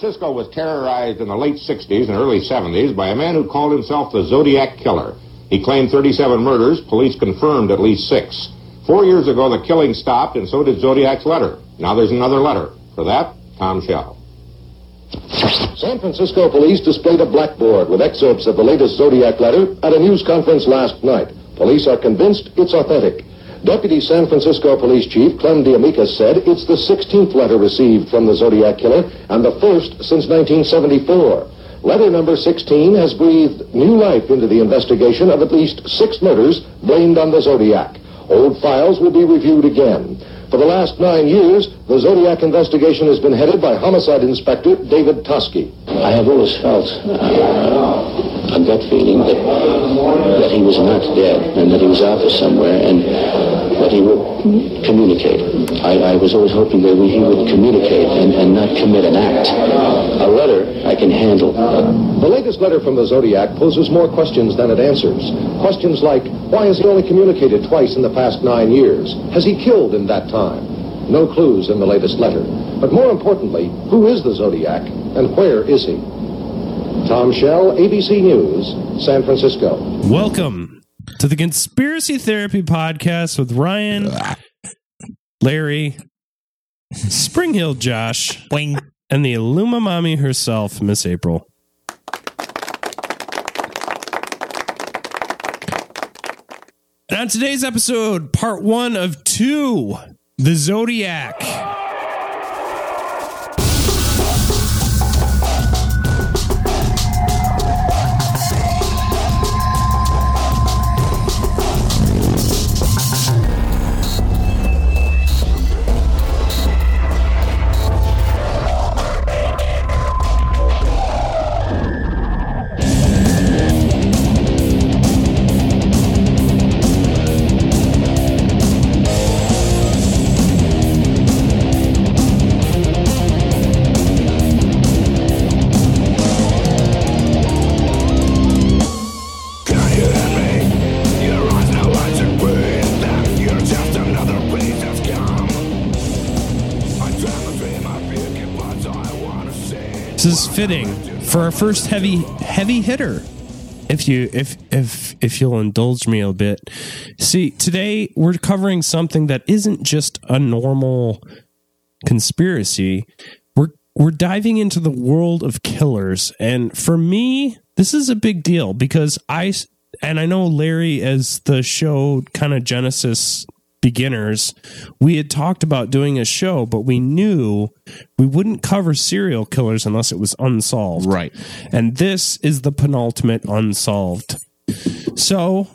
Cisco was terrorized in the late 60s and early 70s by a man who called himself the Zodiac Killer. He claimed 37 murders. Police confirmed at least six. Four years ago, the killing stopped, and so did Zodiac's letter. Now there's another letter. For that, Tom Shell. San Francisco police displayed a blackboard with excerpts of the latest Zodiac letter at a news conference last night. Police are convinced it's authentic. Deputy San Francisco Police Chief Clem DeAmicis said it's the 16th letter received from the Zodiac Killer and the first since 1974. Letter number 16 has breathed new life into the investigation of at least six murders blamed on the Zodiac. Old files will be reviewed again. For the last nine years, the Zodiac investigation has been headed by Homicide Inspector David Toschi. I have always felt uh, a gut feeling that, that he was not dead and that he was out there somewhere and that he would communicate. I, I was always hoping that he would communicate and, and not commit an act. A letter I can handle. The latest letter from the Zodiac poses more questions than it answers. Questions like, why has he only communicated twice in the past nine years? Has he killed in that time? No clues in the latest letter. But more importantly, who is the Zodiac and where is he? Tom Shell, ABC News, San Francisco. Welcome to the Conspiracy Therapy Podcast with Ryan, Larry, Spring Hill Josh, and the Illuma Mommy herself, Miss April. And on today's episode, part one of two, the Zodiac. Is fitting for our first heavy heavy hitter. If you if if if you'll indulge me a bit. See, today we're covering something that isn't just a normal conspiracy. We're we're diving into the world of killers and for me this is a big deal because I and I know Larry as the show kind of genesis beginners, we had talked about doing a show, but we knew we wouldn't cover serial killers unless it was unsolved. Right. And this is the penultimate unsolved. So,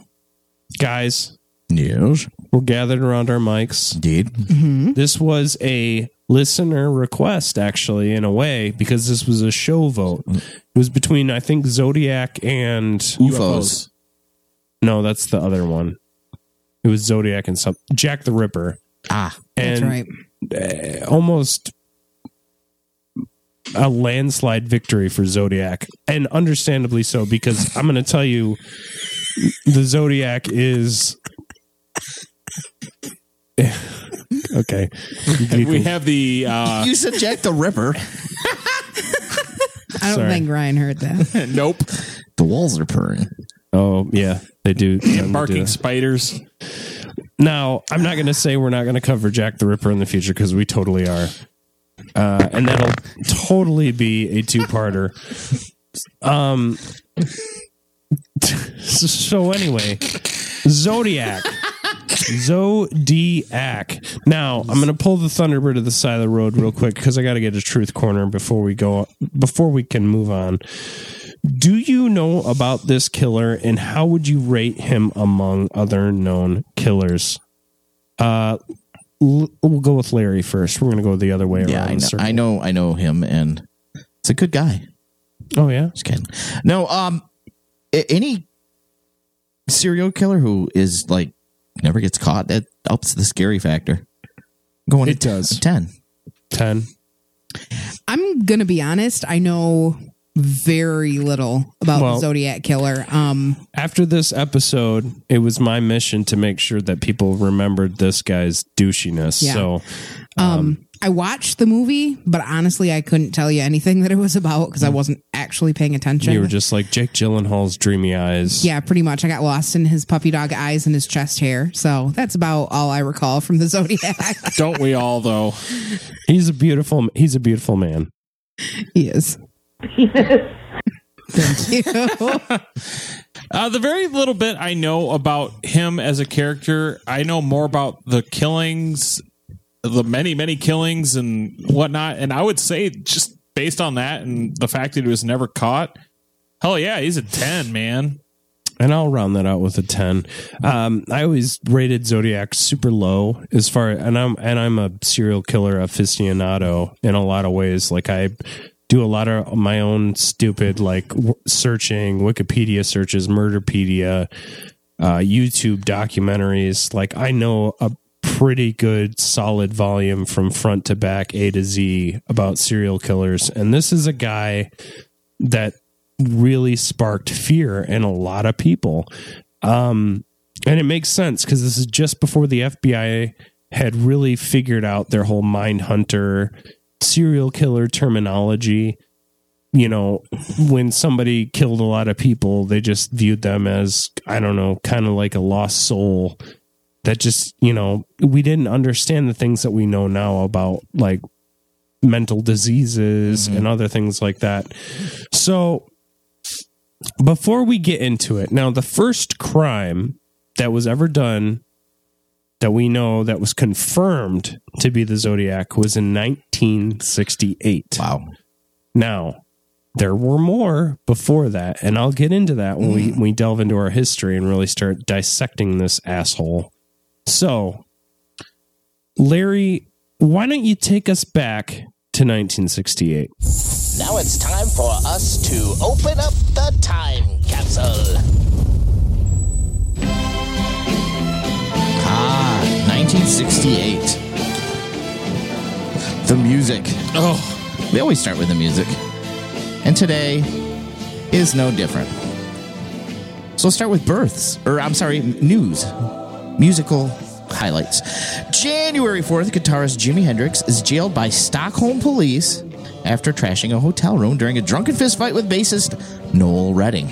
guys, Yes. we're gathered around our mics. Indeed. Mm-hmm. This was a listener request, actually, in a way, because this was a show vote. Mm. It was between, I think, Zodiac and UFOs. No, that's the other one. It was Zodiac and some Jack the Ripper. Ah. And right. uh, almost a landslide victory for Zodiac, and understandably so because I'm going to tell you, the Zodiac is okay. We have the uh You said Jack the Ripper. I don't Sorry. think Ryan heard that. nope. The walls are purring. Oh yeah, they do. tend to do Barking spiders. Now, I'm not going to say we're not going to cover Jack the Ripper in the future because we totally are. Uh, and that'll totally be a two parter. Um, so, anyway, Zodiac. Zodiac. Now, I'm going to pull the Thunderbird to the side of the road real quick because I got to get a truth corner before we go, before we can move on. Do you know about this killer and how would you rate him among other known killers? Uh, l- we'll go with Larry first. We're going to go the other way Yeah, around. I know. I know I know him and it's a good guy. Oh yeah, Just kidding. No, um a- any serial killer who is like never gets caught, that ups the scary factor. Going It to does. ten. ten. I'm gonna be honest. I know very little about Well- the Zodiac killer. Um, After this episode, it was my mission to make sure that people remembered this guy's douchiness. Yeah. So, um, I watched the movie, but honestly, I couldn't tell you anything that it was about because I wasn't actually paying attention. You were just like Jake Gyllenhaal's dreamy eyes. yeah, pretty much. I got lost in his puppy dog eyes and his chest hair. So that's about all I recall from the Zodiac. Don't we all though? He's a beautiful. He's a beautiful man. he is. You. Uh, the very little bit I know about him as a character, I know more about the killings, the many, many killings and whatnot. And I would say, just based on that and the fact that he was never caught, hell yeah, he's a 10, man. And I'll round that out with a ten. Um, I always rated Zodiac super low as far, and I'm and I'm a serial killer aficionado in a lot of ways. Like I do a lot of my own stupid like w- searching, Wikipedia searches, Murderpedia, uh, YouTube documentaries. Like I know a pretty good solid volume from front to back, A to Z about serial killers, and this is a guy that really sparked fear in a lot of people. Um, and it makes sense because this is just before the FBI had really figured out their whole mind hunter serial killer terminology. You know, when somebody killed a lot of people, they just viewed them as, I don't know, kind of like a lost soul that just, you know, we didn't understand the things that we know now about like mental diseases mm-hmm. and other things like that. So, before we get into it, now the first crime that was ever done that we know that was confirmed to be the Zodiac was in 1968. Wow. Now, there were more before that, and I'll get into that when we, when we delve into our history and really start dissecting this asshole. So, Larry, why don't you take us back to 1968? Now it's time for us to open up the time capsule. 1968. The music. Oh, We always start with the music. And today is no different. So let's start with births, or I'm sorry, news. Musical highlights. January 4th, guitarist Jimi Hendrix is jailed by Stockholm police after trashing a hotel room during a drunken fistfight with bassist Noel Redding.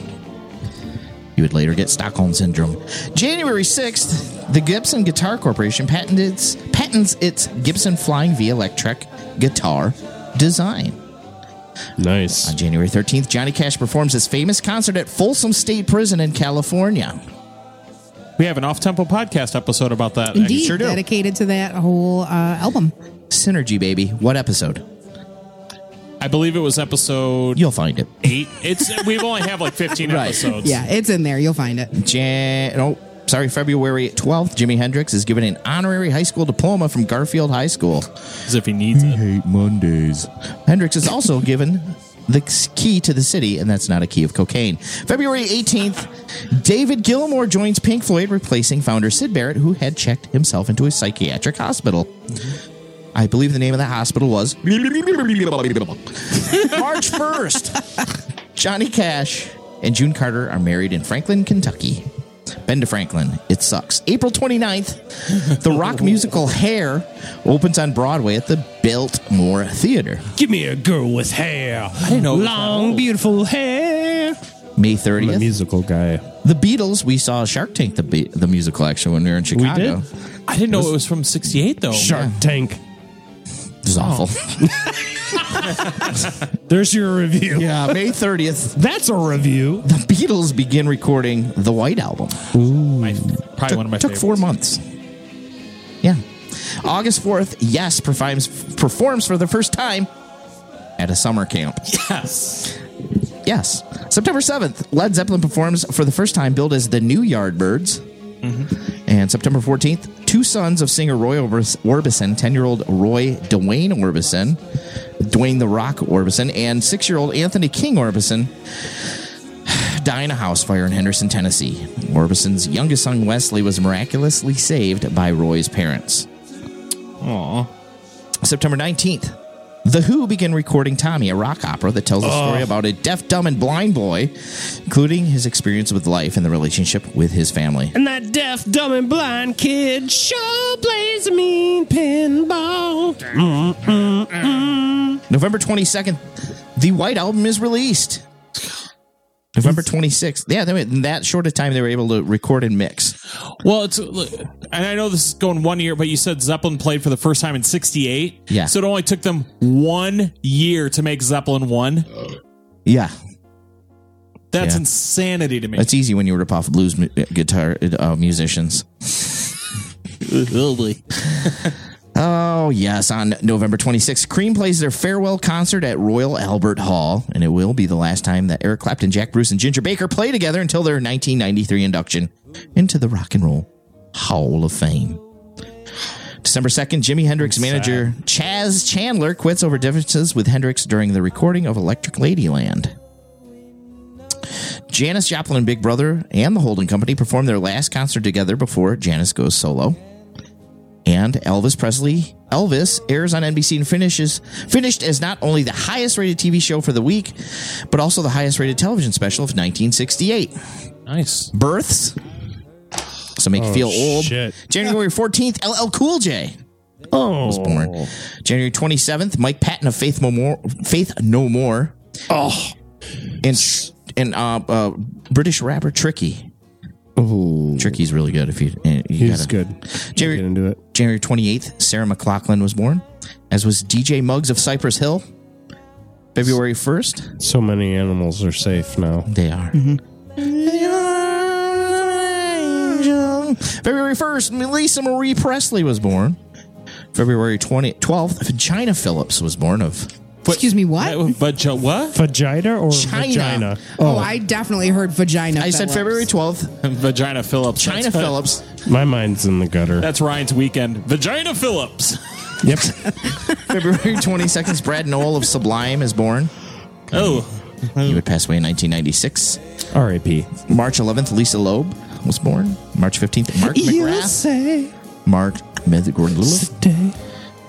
He would later get Stockholm syndrome. January 6th, the Gibson Guitar Corporation patented its, patents its Gibson Flying V electric guitar design. Nice. On January 13th, Johnny Cash performs his famous concert at Folsom State Prison in California. we have an off tempo podcast episode about that. Indeed, sure do. dedicated to that whole uh, album. Synergy, baby. What episode? I believe it was episode You'll find it. eight. It's we've only have like 15 Right. episodes. Yeah, it's in there. You'll find it. Jan- oh, sorry, February 12th, Jimi Hendrix is given an honorary high school diploma from Garfield High School. As if he needs it. hate Mondays. Hendrix is also given the key to the city, and that's not a key of cocaine. February 18th, David Gilmour joins Pink Floyd, replacing founder Syd Barrett, who had checked himself into a psychiatric hospital. I believe the name of the hospital was March 1st. Johnny Cash and June Carter are married in Franklin, Kentucky. Ben to Franklin, it sucks. April 29th, the rock musical Hair opens on Broadway at the Biltmore Theater. Give me a girl with hair. I didn't know it that long, beautiful hair. May I'm a 30th, musical guy. the Beatles. We saw Shark Tank, the, be- the musical, actually, when we were in Chicago. We did? I didn't know it was from 68 though. Shark Tank. It was awful. Oh. There's your review. yeah, May 30th, That's a review. the Beatles begin recording the White Album. My, probably one of my took favorites. four months. Yeah. August 4th, Yes performs, performs for the first time at a summer camp. Yes. Yes. September 7th, Led Zeppelin performs for the first time, billed as the New Yardbirds. Mm-hmm. And September 14th, two sons of singer Roy Orbison, 10 year old Roy Dwayne Orbison, Dwayne the Rock Orbison, and six year old Anthony King Orbison die in a house fire in Henderson, Tennessee. Orbison's youngest son, Wesley, was miraculously saved by Roy's parents. Aw. September 19th, The Who begin recording Tommy, a rock opera that tells a story about a deaf, dumb, and blind boy, including his experience with life and the relationship with his family. And that deaf, dumb, and blind kid sure plays a mean pinball? Mm-hmm. November 22nd, the White Album is released. November 26th. Yeah, they- in that short a time, they were able to record and mix. Well, it's and I know this is going one year, but you said Zeppelin played for the first time in '68. Yeah. So it only took them one year to make Zeppelin one. Yeah, That's Yeah. insanity to me. it's easy when you were rip off blues mu- guitar uh, musicians. Oh, yes. On November 26th, Cream plays their farewell concert at Royal Albert Hall, and it will be the last time that Eric Clapton, Jack Bruce, and Ginger Baker play together until their 1993 induction into the Rock and Roll Hall of Fame. December 2nd, Jimi Hendrix manager Chas Chandler quits over differences with Hendrix during the recording of Electric Ladyland. Janis Joplin and Big Brother and the Holding Company perform their last concert together before Janis goes solo and Elvis Presley. Elvis airs on NBC and finishes finished as not only the highest rated TV show for the week, but also the highest rated television special of 1968. nice. Births. So make you Oh, feel old. shit. January 14th, LL Cool J Oh, was born. January 27th, Mike Patton of Faith No More. Faith No More. oh, And and uh, uh, British rapper Tricky. Oh, Tricky's really good. If you, uh, you he's gotta- good. Jerry- Get into it. January 28th, Sarah McLachlan was born, as was DJ Muggs of Cypress Hill. February 1st, So many animals are safe now. they are. February 1st, Melissa Marie Presley was born. February 20, 12th, Vagina Phillips was born of. Excuse me, what? But Joe, what? Vagina or China. vagina? Oh, oh, I definitely heard vagina. I said Phillips. February 12th, Vagina Phillips. China That's- Phillips. My mind's in the gutter. That's Ryan's weekend. Vagina Phillips. Yep. February 22nd, Brad Nowell of Sublime is born. Oh, He would pass away in 1996. R.I.P. March 11th, Lisa Loeb was born. March 15th, Mark McGrath. say Mark McGrath. day.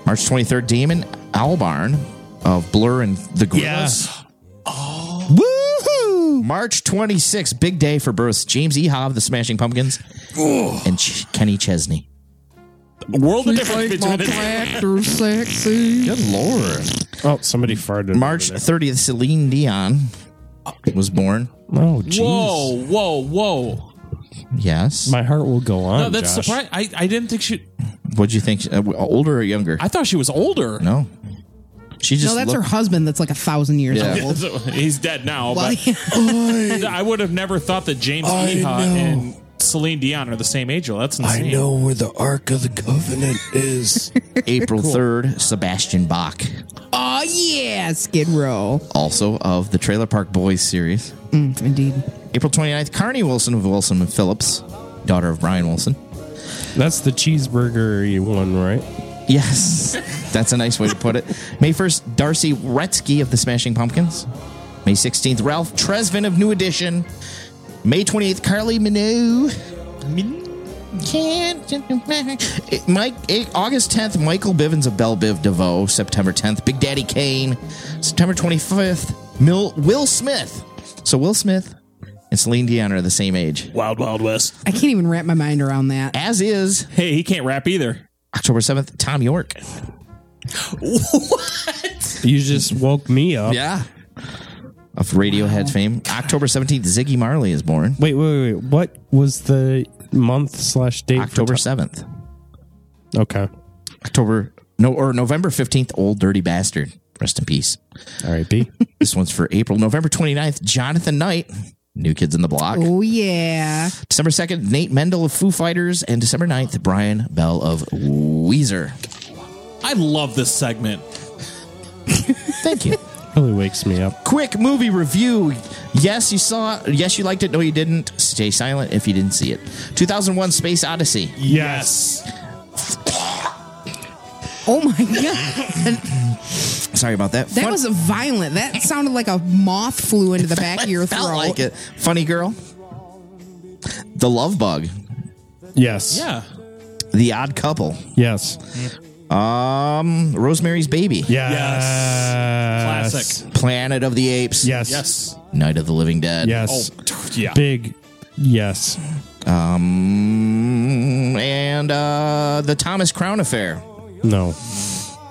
March 23rd, Damon Albarn of Blur and the Gorillaz. Yes. Woohoo! March 26th, big day for births. James Iha of the Smashing Pumpkins and Ch- Kenny Chesney. world of She's difference between it. tractor sexy. Good lord. Oh, somebody farted. March over there. 30th, Celine Dion was born. Oh, jeez. Whoa, whoa, whoa! Yes. My heart will go on. No, that's Josh. surprising. I, I didn't think she. What'd you think? Uh, older or younger? I thought she was older. no. She just No, that's her husband. That's like a thousand years Yeah. old. He's dead now, Well, but I would have never thought that James Iha and Celine Dion are the same age. Well, that's insane. I insane. Know where the Ark of the Covenant is. April 3rd, Sebastian Bach, oh yeah, Skid Row. also of the Trailer Park Boys series. Mm, indeed. April 29th, Carnie Wilson of Wilson and Phillips, daughter of Brian Wilson. that's the cheeseburger one, right? Yes, that's a nice way to put it. May 1st, D'arcy Wretzky of the Smashing Pumpkins. May 16th, Ralph Tresvant of New Edition. May 28th, Carly Minogue. Can't- Mike, eh, August 10th, Michael Bivens of Bell Biv DeVoe. September 10th, Big Daddy Kane. September 25th, Mil- Will Smith. So Will Smith and Celine Dion are the same age. Wild Wild West. I can't even wrap my mind around that. As is Hey, he can't rap either. October 7th, Thom Yorke. You just woke me up. Yeah. Of Radiohead fame. October 17th, Ziggy Marley is born. Wait, wait, wait. What was the month slash date? for October Tom- 7th. Okay. October, no, or November 15th, Old Dirty Bastard. Rest in peace. R.I.P. This one's for April. November 29th, Jonathan Knight. New Kids in the Block. Oh yeah. December 2nd, Nate Mendel of Foo Fighters. And December 9th, Brian Bell of Weezer. I love this segment. Thank you. really wakes me up. Quick movie review. Yes, you saw it. Yes, you liked it. No, you didn't. Stay silent if you didn't see it. 2001 Space Odyssey. Yes. Oh my god. Sorry about that. That Fun- was violent. That sounded like a moth flew into the back of your throat. felt like it. Funny girl. The Love Bug. Yes. Yeah. The Odd Couple. Yes. Um, Rosemary's Baby. Yes. Classic. Planet of the Apes. Yes. Yes. Night of the Living Dead. Yes. Oh, Yeah. Big. Yes. Um, Um, and uh, the Thomas Crown Affair. No.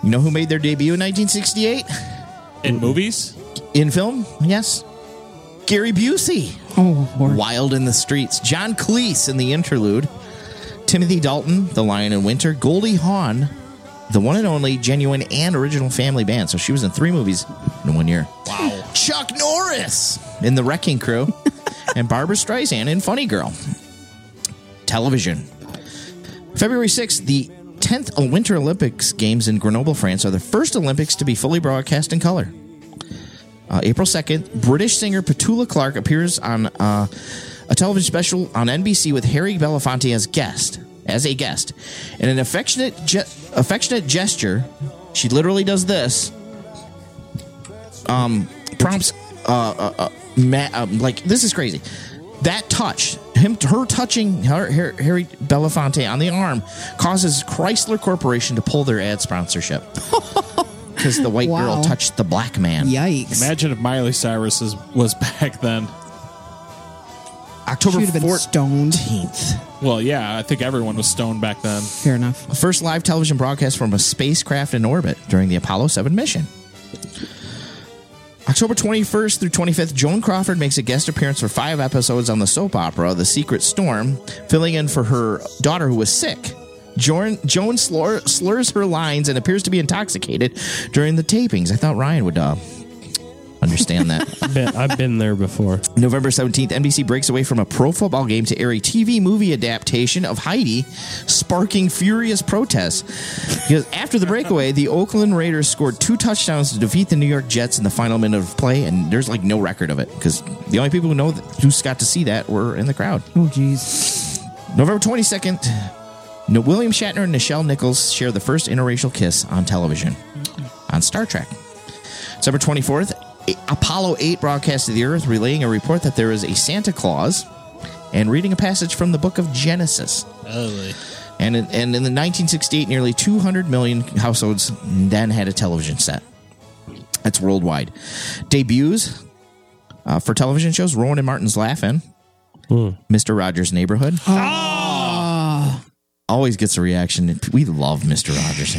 You know who made their debut in 1968 In movies? in film? Yes, Gary Busey. Oh, Lord. Wild in the Streets. John Cleese in the interlude. Timothy Dalton, The Lion in Winter. Goldie Hawn, the one and only genuine and original family band. So she was in three movies in one year. Wow. Chuck Norris in The Wrecking Crew. and Barbra Streisand in Funny Girl. Television. February 6th, the 10th Winter Olympics Games in Grenoble, France are the first Olympics to be fully broadcast in color. Uh, April 2nd, British singer Petula Clark appears on uh, a television special on NBC with Harry Belafonte as guest, as a guest. In an affectionate, ge- affectionate gesture, she literally does this. Um, prompts, uh, uh, uh, ma- um, like this is crazy. That touch, him, her touching her, her, Harry Belafonte on the arm, causes Chrysler Corporation to pull their ad sponsorship because the white girl touched the black man. Yikes. Imagine if Miley Cyrus is, was back then. October She would have been stoned. 14th. Well, yeah, I think everyone was stoned back then. Fair enough. First live television broadcast from a spacecraft in orbit during the Apollo 7 mission. October 21st through 25th, Joan Crawford makes a guest appearance for five episodes on the soap opera The Secret Storm, filling in for her daughter who was sick. Joan, Joan slur, slurs her lines and appears to be intoxicated during the tapings. I thought Ryan would uh, understand that. Been- I've been there before. November 17th, NBC breaks away from a pro football game to air a TV movie adaptation of Heidi, sparking furious protests. Because after the breakaway, the Oakland Raiders scored two touchdowns to defeat the New York Jets in the final minute of play, and there's like no record of it because the only people who know that, who got to see that were in the crowd. Oh, jeez. November 22nd, William Shatner and Nichelle Nichols share the first interracial kiss on television on Star Trek. December 24th, A- Apollo 8 broadcast to the Earth, relaying a report that there is a Santa Claus and reading a passage from the book of Genesis. And in, and in the 1968, nearly 200 million households then had a television set. That's worldwide. Debuts uh, for television shows Rowan and Martin's Laugh-In, Mr. Rogers' Neighborhood. Always gets a reaction. We love Mr. Rogers.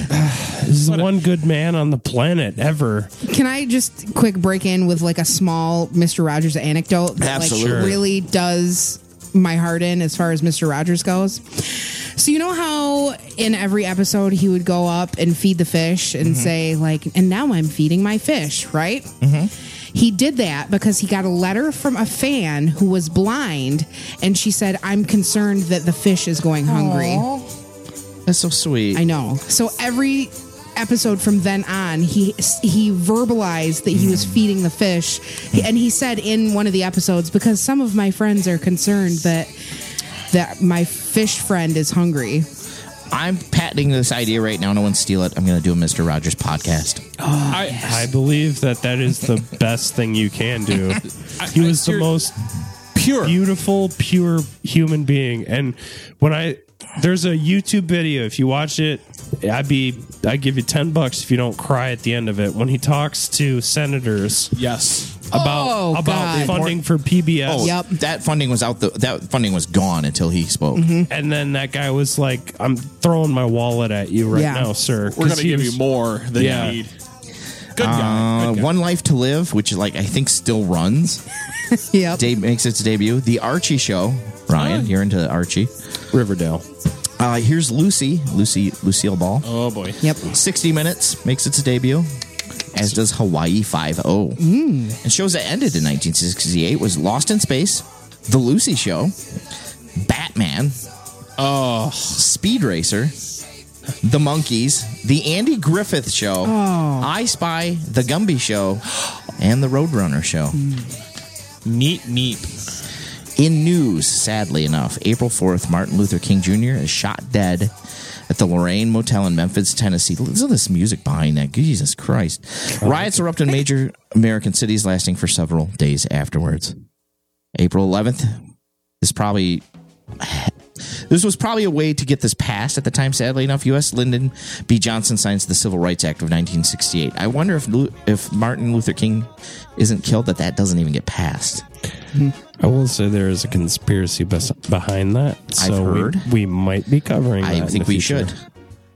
He's the one good man on the planet ever. Can I just quick break in with like a small Mr. Rogers anecdote that Absolutely. like really does my heart in as far as Mr. Rogers goes? So you know how in every episode he would go up and feed the fish and mm-hmm. say like, and now I'm feeding my fish, right? Mm-hmm. He did that because he got a letter from a fan who was blind, and she said, "I'm concerned that the fish is going hungry." That's so sweet. I know. So every episode from then on, he he verbalized that he was mm. feeding the fish, and he said in one of the episodes because some of my friends are concerned that that my fish friend is hungry. I'm patenting this idea right now. No one steal it. I'm going to do a Mr. Rogers podcast. I, I believe that that is the best thing you can do. He was the you're- most pure. beautiful, pure human being. And when I there's a YouTube video, if you watch it, I'd be I give you ten bucks if you don't cry at the end of it when he talks to senators yes. About Oh, about God. funding for PBS. Oh, Yep. that funding was out. The that funding was gone until he spoke. And then that guy was like, "I'm throwing my wallet at you right Yeah. now, sir." We're going to give was- you more than Yeah. you need. Good guy. Uh, Good guy. One Life to Live, which like I think still runs. Yep. Dave makes its debut. The Archie Show. Ryan, you're into Archie. Riverdale. Uh, here's Lucy, Lucy Lucille Ball. oh, boy. Yep. 60 Minutes makes its debut, as does Hawaii Five O. And shows that ended in 1968 was Lost in Space, The Lucy Show, Batman, Oh, Speed Racer, The Monkees, The Andy Griffith Show, I Spy, The Gumby Show, and The Roadrunner Show. neat, neat. In news, sadly enough, April 4th, Martin Luther King Jr. is shot dead at the Lorraine Motel in Memphis, Tennessee. Listen to this music behind that. Jesus Christ. Oh, Riots erupt in major American cities, lasting for several days afterwards. April 11th is probably. This was probably a way to get this passed at the time. Sadly enough, U.S. Lyndon B. Johnson signs the Civil Rights Act of 1968. I wonder if Lu- if Martin Luther King isn't killed, that that doesn't even get passed. I will say there is a conspiracy bes- behind that. So we- heard. We, might be covering that. I in think the we future. should.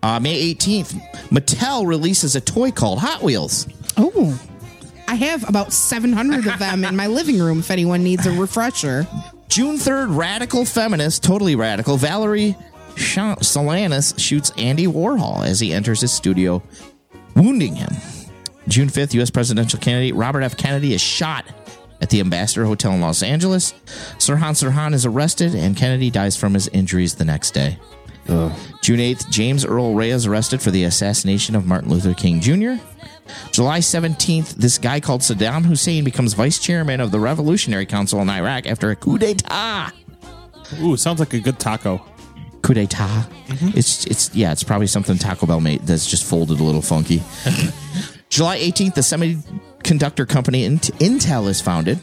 Uh, May 18th, Mattel releases a toy called Hot Wheels. Oh, I have about 700 of them in my living room if anyone needs a refresher. June 3rd, radical feminist, totally radical, Valerie Solanas shoots Andy Warhol as he enters his studio, wounding him. June 5th, U.S. presidential candidate Robert F. Kennedy is shot at the Ambassador Hotel in Los Angeles. Sirhan Sirhan is arrested, and Kennedy dies from his injuries the next day. June 8th, James Earl Ray is arrested for the assassination of Martin Luther King Jr. July 17th, this guy called Saddam Hussein becomes vice chairman of the Revolutionary Council in Iraq after a coup d'etat. Ooh, sounds like a good taco. Coup d'etat. Mm-hmm. It's it's yeah, it's probably something Taco Bell made that's just folded a little funky. July 18th, the semiconductor company Intel is founded.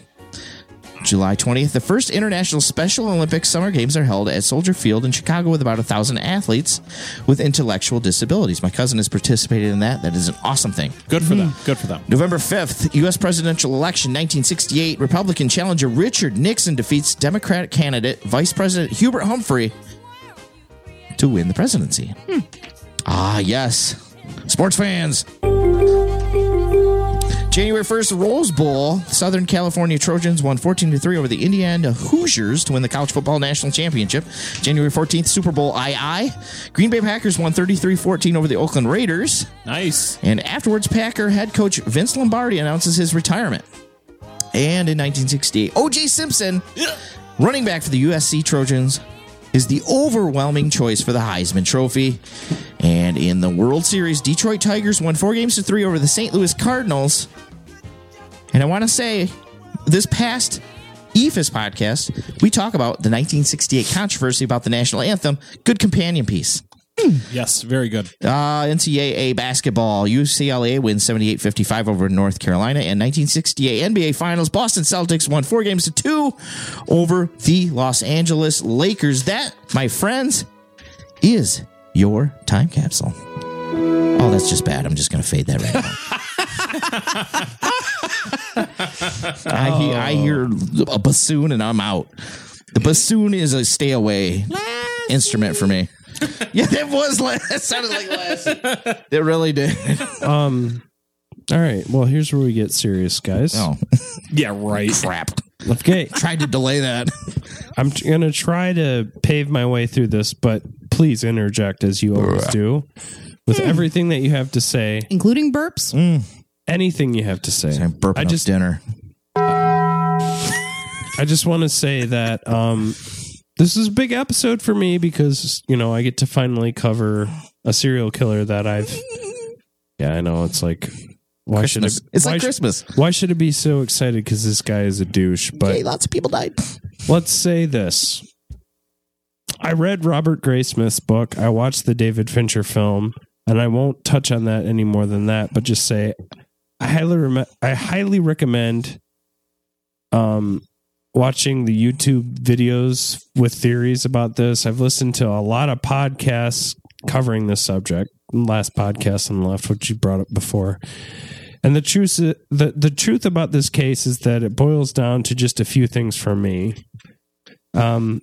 July 20th, the first International Special Olympics Summer Games are held at Soldier Field in Chicago with about a thousand athletes with intellectual disabilities. My cousin has participated in that. That is an awesome thing. Good for them. Good for them. November 5th, U.S. presidential election 1968. Republican challenger Richard Nixon defeats Democratic candidate Vice President Hubert Humphrey to win the presidency. Ah, yes. Sports fans. January 1st, Rose Bowl. Southern California Trojans won 14 to 3 over the Indiana Hoosiers to win the College Football National Championship. January 14th, Super Bowl II. Green Bay Packers won 33 14 over the Oakland Raiders. Nice. And afterwards, Packer head coach Vince Lombardi announces his retirement. And in 1968, O.J. Simpson, running back for the USC Trojans, is the overwhelming choice for the Heisman Trophy. And in the World Series, Detroit Tigers won four games to three over the St. Louis Cardinals. And I want to say, this past EFIS podcast, we talk about the 1968 controversy about the national anthem. Good companion piece. Yes, very good. Uh, NCAA basketball. UCLA wins 78 55 over North Carolina. And 1968 NBA Finals. Boston Celtics won four games to two over the Los Angeles Lakers. That, my friends, is your time capsule. Oh, that's just bad. I'm just going to fade that right now. I, hear, I hear a bassoon and I'm out. The bassoon is a stay away instrument for me. Yeah, that was last. That sounded like last. It really did. Um. All right. Well, here's where we get serious, guys. Oh, Yeah, right. crap. Okay. Tried to delay that. I'm t- gonna try to pave my way through this, but please interject as you always do with everything that you have to say, Including burps. anything you have to say. I'm burping I up just, dinner. I just want to say that um, this is a big episode for me because you know I get to finally cover a serial killer that I've. Yeah, I know it's like. Why should Christmas. it? It's why like Christmas. Why should it be so excited? Because this guy is a douche. But lots of people died. let's say this. I read Robert Graysmith's book. I watched the David Fincher film, and I won't touch on that any more than that. But just say, I highly rem- I highly recommend um, watching the YouTube videos with theories about this. I've listened to a lot of podcasts covering this subject. Last podcast on the left, which you brought up before. And the truth, the the truth about this case is that it boils down to just a few things for me. Um,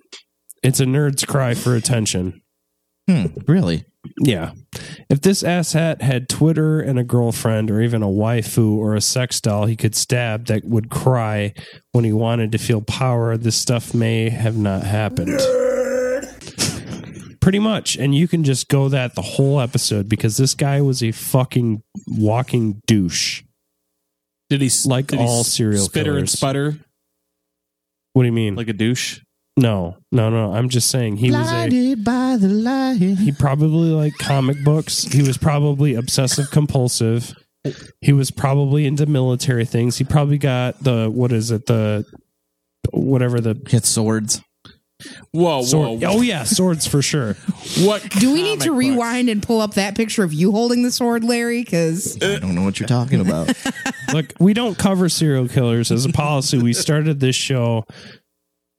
it's a nerd's cry for attention. Hmm, really? Yeah. If this asshat had Twitter and a girlfriend or even a waifu or a sex doll he could stab that would cry when he wanted to feel power, this stuff may have not happened. Pretty much. And you can just go that the whole episode because this guy was a fucking walking douche. Did he Like did all s- serial spitter and sputter What do you mean? like a douche? No, no, no. I'm just saying he was a Blinded by the light. he probably liked comic books. He was probably obsessive compulsive. He was probably into military things. He probably got the what is it the whatever the Hit swords. Whoa, whoa! sword. Oh yeah, swords for sure. What? Do we need to comic books? rewind and pull up that picture of you holding the sword, Larry? Because I don't know what you're talking about. Look, we don't cover serial killers as a policy. We started this show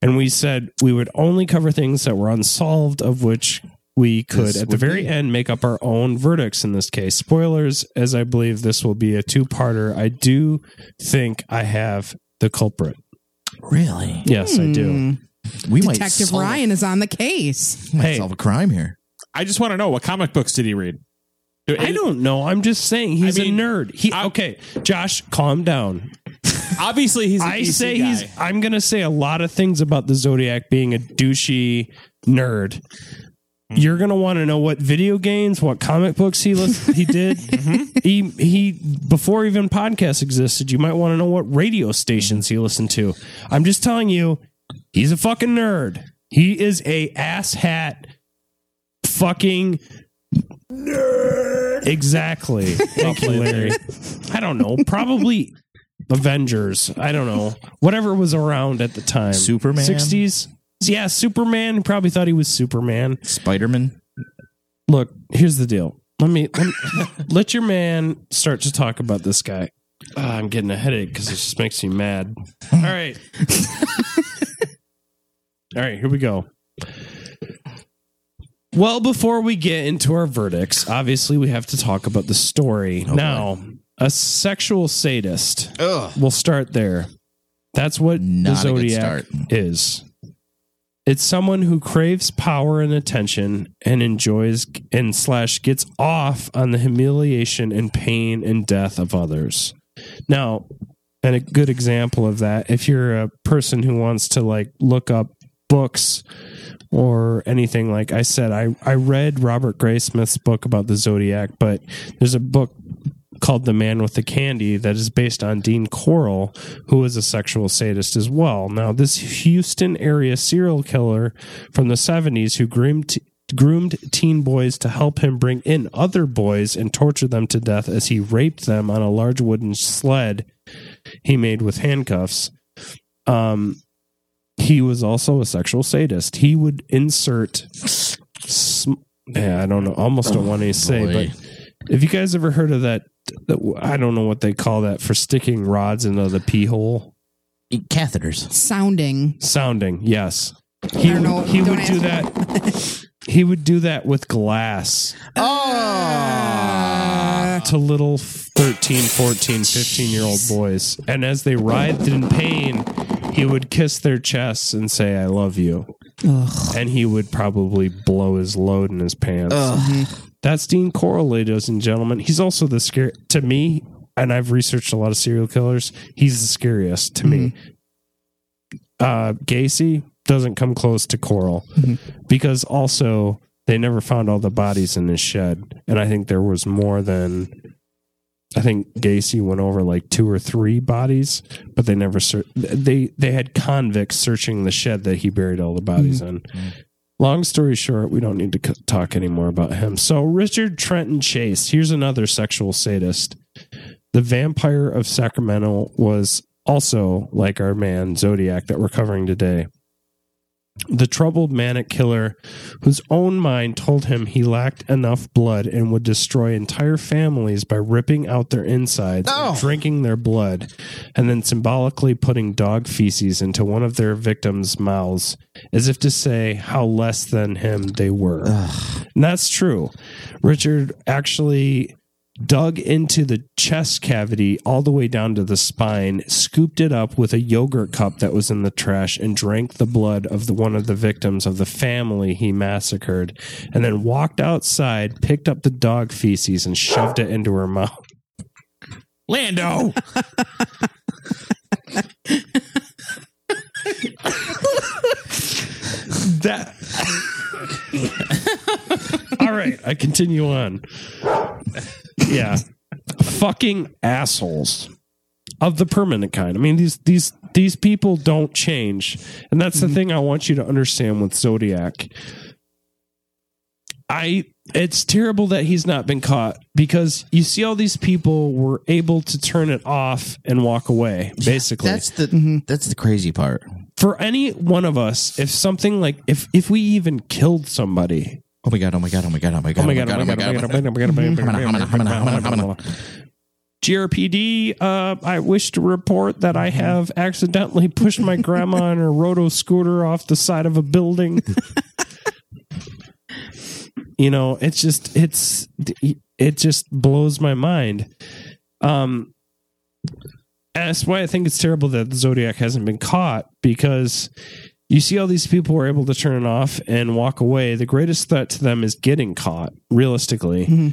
and we said we would only cover things that were unsolved, of which we could, This at the very be. end, make up our own verdicts in this case. Spoilers, as I believe this will be a two parter. I do think I have the culprit. Really? Yes, I do. Hmm. We might Detective solve- Ryan is on the case. might Hey. solve a crime here. I just want to know what comic books did he read? I don't know. I'm just saying he's I mean, a nerd. He I- okay, Josh, calm down. Obviously, he's. a I DC say guy. he's. I'm gonna say a lot of things about the Zodiac being a douchey nerd. You're gonna want to know what video games, what comic books he lis- he did. Mm-hmm. He he before even podcasts existed. You might want to know what radio stations he listened to. I'm just telling you, he's a fucking nerd. He is a asshat, fucking nerd. Exactly. Thank you, Larry. I don't know. Probably Avengers. I don't know. Whatever was around at the time. Superman? 60s. Yeah, Superman. Probably thought he was Superman. Spider Man. Look, here's the deal. Let me let, me- let your man start to talk about this guy. Ah, I'm getting a headache because it just makes me mad. All right. All right, here we go. Well, before we get into our verdicts, obviously we have to talk about the story. now, a sexual sadist. Ugh. We'll start there. That's what Not the Zodiac is. It's someone who craves power and attention and enjoys and slash gets off on the humiliation and pain and death of others. Now, and a good example of that, if you're a person who wants to like look up books or anything like I said, I, I read Robert Graysmith's book about the Zodiac, but there's a book called The Man with the Candy that is based on Dean Corll, who was a sexual sadist as well. Now, this Houston area serial killer from the 70s who groomed groomed teen boys to help him bring in other boys and torture them to death as he raped them on a large wooden sled he made with handcuffs. Um he was also a sexual sadist. He would insert sm- yeah, I don't know, almost don't want to say, but have you guys ever heard of that? that- I don't know what they call that for sticking rods into the pee hole. Catheters. Sounding. Sounding, yes. He I don't know. he Don't would do ask that. he would do that with glass Uh, to little 13, 14, 15 year old boys. And as they writhed in pain, he would kiss their chests and say, I love you. And he would probably blow his load in his pants. That's Dean Corll, ladies and gentlemen. He's also the scary to me, and I've researched a lot of serial killers. He's the scariest to me. Mm-hmm. Uh, Gacy doesn't come close to Corll mm-hmm. because also they never found all the bodies in his shed, and I think there was more than. I think Gacy went over like two or three bodies, but they never ser- they they had convicts searching the shed that he buried all the bodies mm-hmm. in. Long story short, we don't need to talk anymore about him. So, Richard Trenton Chase, here's another sexual sadist. The vampire of Sacramento was also like our man Zodiac that we're covering today. The troubled manic killer whose own mind told him he lacked enough blood and would destroy entire families by ripping out their insides, and drinking their blood, and then symbolically putting dog feces into one of their victims' mouths as if to say how less than him they were. And that's true. Richard actually dug into the chest cavity all the way down to the spine, scooped it up with a yogurt cup that was in the trash, and drank the blood of the, one of the victims of the family he massacred, and then walked outside, picked up the dog feces, and shoved it into her mouth. Lando. That. All right, I continue on. Yeah, fucking assholes of the permanent kind. I mean these these these people don't change, and that's the mm-hmm. thing I want you to understand with Zodiac. I it's terrible that he's not been caught because you see all these people were able to turn it off and walk away basically That's the mm-hmm. that's the crazy part. for any one of us, if something like if if we even killed somebody, Oh my god! Oh my god! Oh my god! Oh my god! oh my god, oh my god, oh my god, oh my god, oh my god, oh my god, oh my god. GRPD, uh, I wish to report that I have accidentally pushed my grandma on her roto scooter off the side of a building. you know, it's just it's it just blows my mind. Um, that's why I think it's terrible that the Zodiac hasn't been caught because you see all these people were able to turn it off and walk away. The greatest threat to them is getting caught, realistically. Mm-hmm.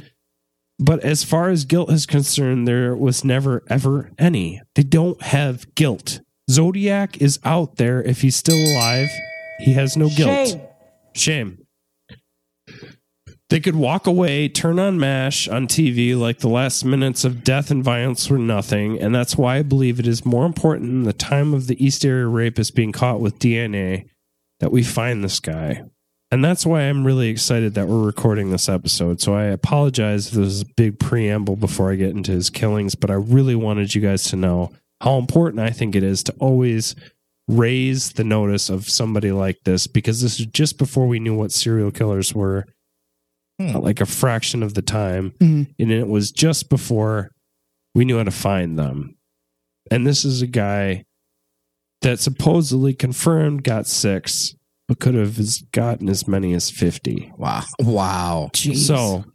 But as far as guilt is concerned, there was never ever any. They don't have guilt. Zodiac is out there. If he's still alive, he has no guilt. Shame. They could walk away, turn on MASH on TV like the last minutes of death and violence were nothing, and that's why I believe it is more important in the time of the East Area rapist being caught with DNA that we find this guy. And that's why I'm really excited that we're recording this episode. So I apologize if there's a big preamble before I get into his killings, but I really wanted you guys to know how important I think it is to always raise the notice of somebody like this because this is just before we knew what serial killers were Hmm. like a fraction of the time mm-hmm. and it was just before we knew how to find them. And this is a guy that supposedly confirmed got six but could have gotten as many as 50 Wow. Wow. so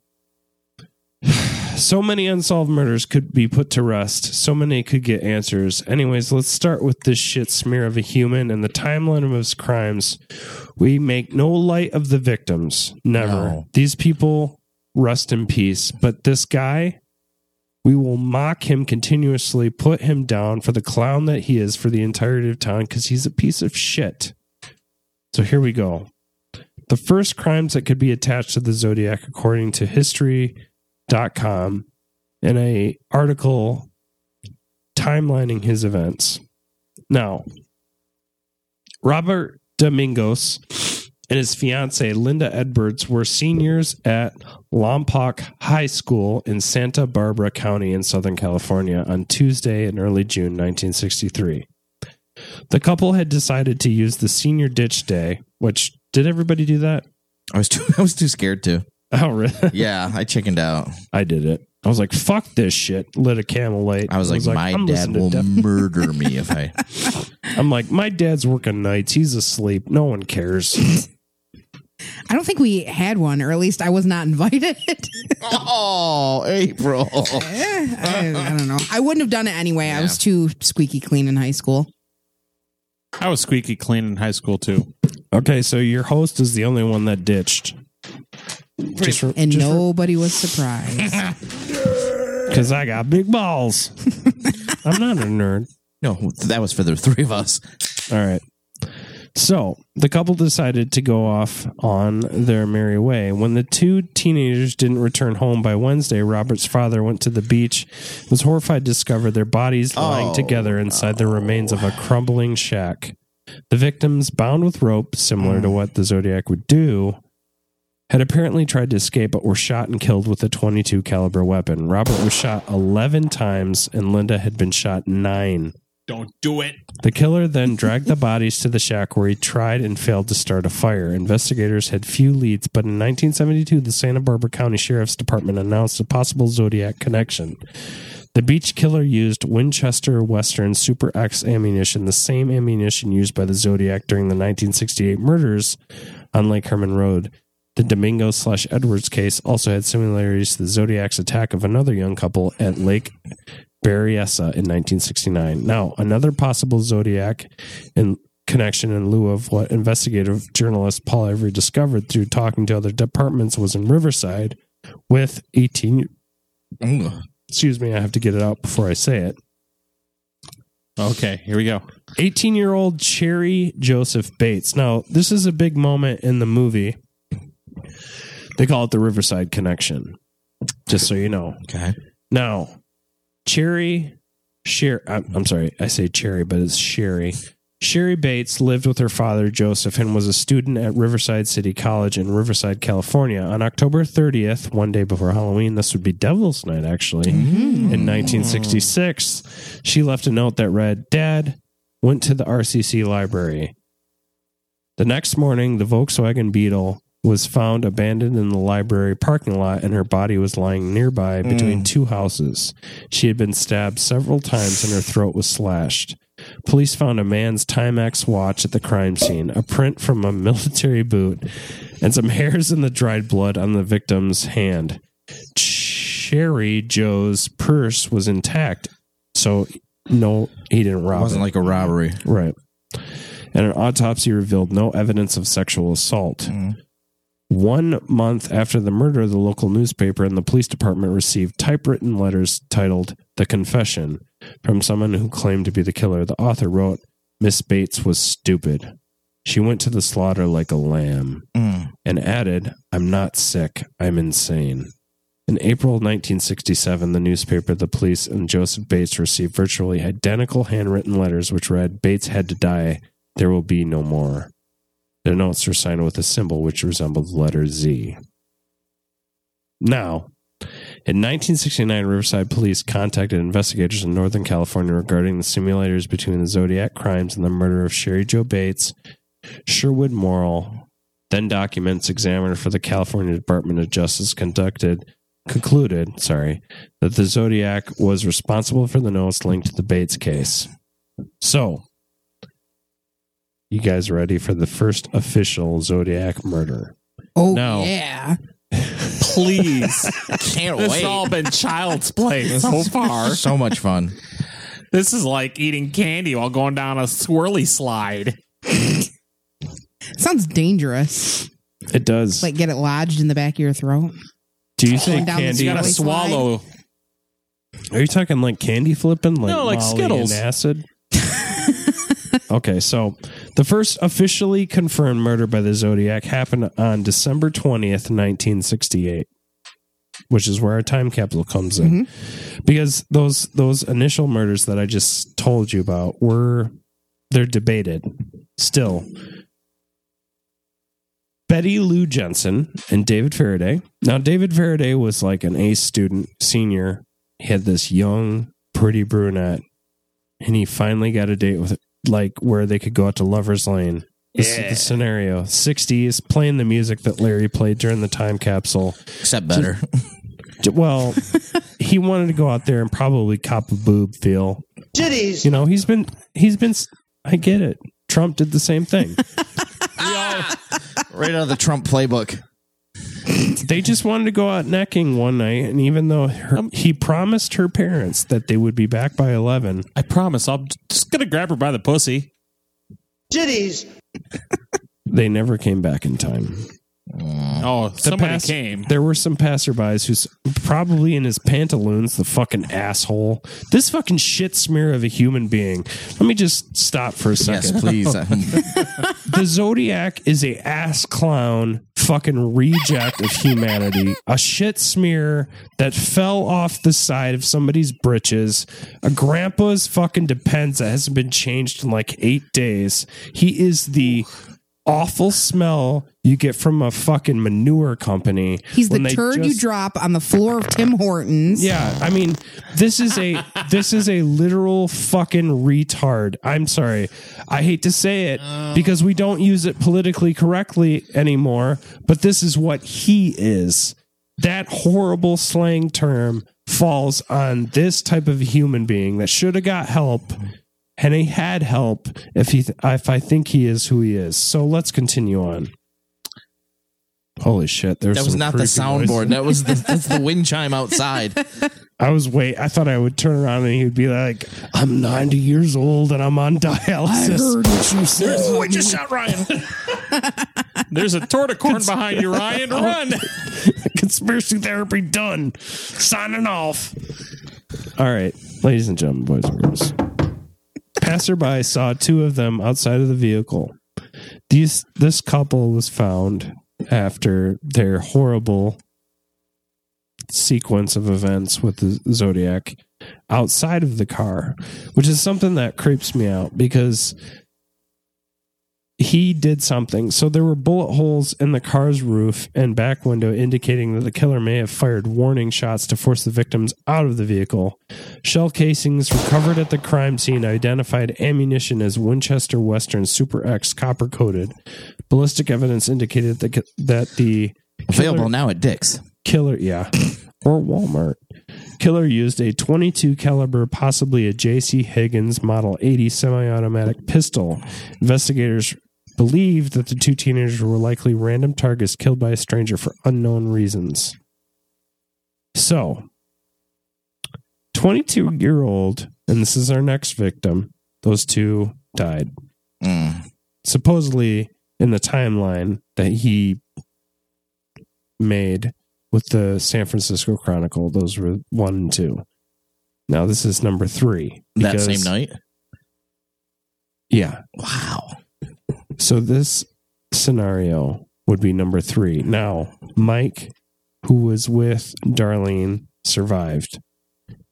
so many unsolved murders could be put to rest. So many could get answers. Anyways, let's start with this shit smear of a human and the timeline of his crimes. We make no light of the victims. Never. No. These people rest in peace. But this guy, we will mock him continuously, put him down for the clown that he is for the entirety of time because he's a piece of shit. So here we go. The first crimes that could be attached to the Zodiac, according to history.com, in a article timelining his events. Now, Robert Domingos and his fiancee Linda Edwards were seniors at Lompoc High School in Santa Barbara County in Southern California on Tuesday in early June 1963. The couple had decided to use the senior ditch day, which did everybody do that? I was too I was too scared to. Oh, really? Yeah, I chickened out. I did it. I was like, "Fuck this shit." Lit a camel light. I was like, my I'm dad listening to will Def- murder me if I. I'm like, my dad's working nights. He's asleep. No one cares. I don't think we had one, or at least I was not invited. Oh, April. Eh, I, I don't know. I wouldn't have done it anyway. I was too squeaky clean in high school. I was squeaky clean in high school too. okay, so your host is the only one that ditched. Just for, And nobody was surprised. because I got big balls. I'm not a nerd. No, that was for the three of us. All right. So the couple decided to go off on their merry way. When the two teenagers didn't return home by Wednesday, Robert's father went to the beach, was horrified to discover their bodies lying Oh, together inside the remains of a crumbling shack. The victims, bound with rope, similar to mm. what the Zodiac would do, had apparently tried to escape but were shot and killed with a 22 caliber weapon. Robert was shot 11 times and Linda had been shot 9. Don't do it. The killer then dragged the bodies to the shack where he tried and failed to start a fire. Investigators had few leads, but in 1972, the Santa Barbara County Sheriff's Department announced a possible Zodiac connection. The beach killer used Winchester Western Super X ammunition, the same ammunition used by the Zodiac during the 1968 murders on Lake Herman Road. The Domingo slash Edwards case also had similarities to the Zodiac's attack of another young couple at Lake Berryessa in 1969. Now, another possible Zodiac in connection in lieu of what investigative journalist Paul Avery discovered through talking to other departments was in Riverside with 18 Ugh. excuse me, I have to get it out before I say it. Okay, here we go. 18 year old Cherry Joseph Bates. Now, this is a big moment in the movie. They call it the Riverside Connection, just so you know. Okay. Now, Cherry, Sher, I'm, I'm sorry, I say Cherry, but it's Sherry. Sherry Bates lived with her father, Joseph, and was a student at Riverside City College in Riverside, California. On October 30th, one day before Halloween, this would be Devil's Night, actually, mm. in 1966, she left a note that read, Dad went to the RCC library. The next morning, the Volkswagen Beetle was found abandoned in the library parking lot and her body was lying nearby between mm. two houses. She had been stabbed several times and her throat was slashed. Police found a man's Timex watch at the crime scene, a print from a military boot, and some hairs in the dried blood on the victim's hand. Cherry Joe's purse was intact, so no, he didn't It rob. wasn't it. like a robbery. right. And an autopsy revealed no evidence of sexual assault. Mm. One month after the murder, the local newspaper and the police department received typewritten letters titled The Confession from someone who claimed to be the killer. The author wrote, Miss Bates was stupid. She went to the slaughter like a lamb Mm. and added, I'm not sick, I'm insane. In April 1967, the newspaper, the police, and Joseph Bates received virtually identical handwritten letters which read, Bates had to die, there will be no more. The notes were signed with a symbol which resembled the letter Z. Now, in 1969, Riverside Police contacted investigators in Northern California regarding the simulators between the Zodiac crimes and the murder of Sherry Joe Bates. Sherwood Morrill, then documents examiner for the California Department of Justice, conducted concluded, sorry, that the Zodiac was responsible for the notes linked to the Bates case. So, you guys ready for the first official Zodiac murder? Oh No. yeah. Please. Can't this wait. has all been child's play so far. so much fun. This is like eating candy while going down a swirly slide. Sounds dangerous. It does. Like get it lodged in the back of your throat. Do you say candy? You gotta Swirly slide? swallow. Are you talking like candy flipping, like No, like Skittles. and acid? okay, so the first officially confirmed murder by the Zodiac happened on December twentieth, nineteen sixty-eight, which is where our time capsule comes in, mm-hmm. because those those initial murders that I just told you about were they're debated still. Betty Lou Jensen and David Faraday. Now, David Faraday was like an A student, senior. He had this young, pretty brunette, and he finally got a date with, like, where they could go out to Lover's Lane. This is the scenario 60s, playing the music that Larry played during the time capsule. Except better. Well, he wanted to go out there and probably cop a boob feel. Titties. You know, he's been, he's been, I get it. Trump did the same thing. right out of the Trump playbook. They just wanted to go out necking one night, and even though her, um, he promised her parents that they would be back by eleven, I promise. I'm just gonna grab her by the pussy. Titties. they never came back in time. Mm. Oh, The somebody pass- came. There were some passerbys who's probably in his pantaloons, the fucking asshole. This fucking shit smear of a human being. Let me just stop for a second. Yes, please. the Zodiac is a ass clown fucking reject of humanity. A shit smear that fell off the side of somebody's britches. A grandpa's fucking depends that hasn't been changed in like eight days. He is the awful smell you get from a fucking manure company. He's the turd you drop on the floor of Tim Hortons. yeah, I mean, this is a this is a literal fucking retard. I'm sorry. I hate to say it oh. because we don't use it politically correctly anymore, but this is what he is. That horrible slang term falls on this type of human being that should have got help and he had help if he if I think he is who he is. So let's continue on. Holy shit! There's that was some not the soundboard. That was the, that's the wind chime outside. I was wait. I thought I would turn around and he'd be like, "I'm 90 years old and I'm on dialysis." what you said. oh, I just shot Ryan. There's a torticorn behind you, Ryan. Oh. Run. Conspiracy therapy done. Signing off. All right, ladies and gentlemen, boys and girls. Passerby saw two of them outside of the vehicle. These this couple was found after their horrible sequence of events with the Zodiac outside of the car, which is something that creeps me out because he did something. So there were bullet holes in the car's roof and back window, indicating that the killer may have fired warning shots to force the victims out of the vehicle. Shell casings recovered at the crime scene identified ammunition as Winchester Western Super X copper coated. Ballistic evidence indicated that, that the Available now at Dick's. killer yeah or walmart killer used a 22 caliber possibly a jc higgins model 80 semi-automatic pistol investigators believed that the two teenagers were likely random targets killed by a stranger for unknown reasons so 22 year old and this is our next victim. Those two died. Mm. Supposedly, in the timeline that he made with the San Francisco Chronicle, those were one and two. Now this is number three. That same night. Yeah. Wow. So this scenario would be number three. Now, Mike, who was with Darlene, survived.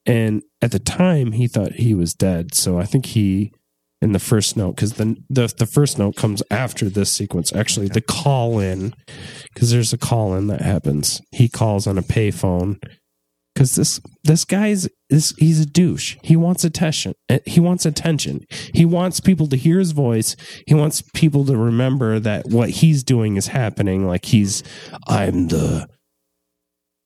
And at the time, he thought he was dead. So I think he, in the first note, because the, the the first note comes after this sequence. Actually, the call in, because there's a call in that happens. He calls on a payphone because this this guy's this he's a douche. He wants attention. Eh, He wants attention. He wants people to hear his voice. He wants people to remember that what he's doing is happening. Like he's I'm the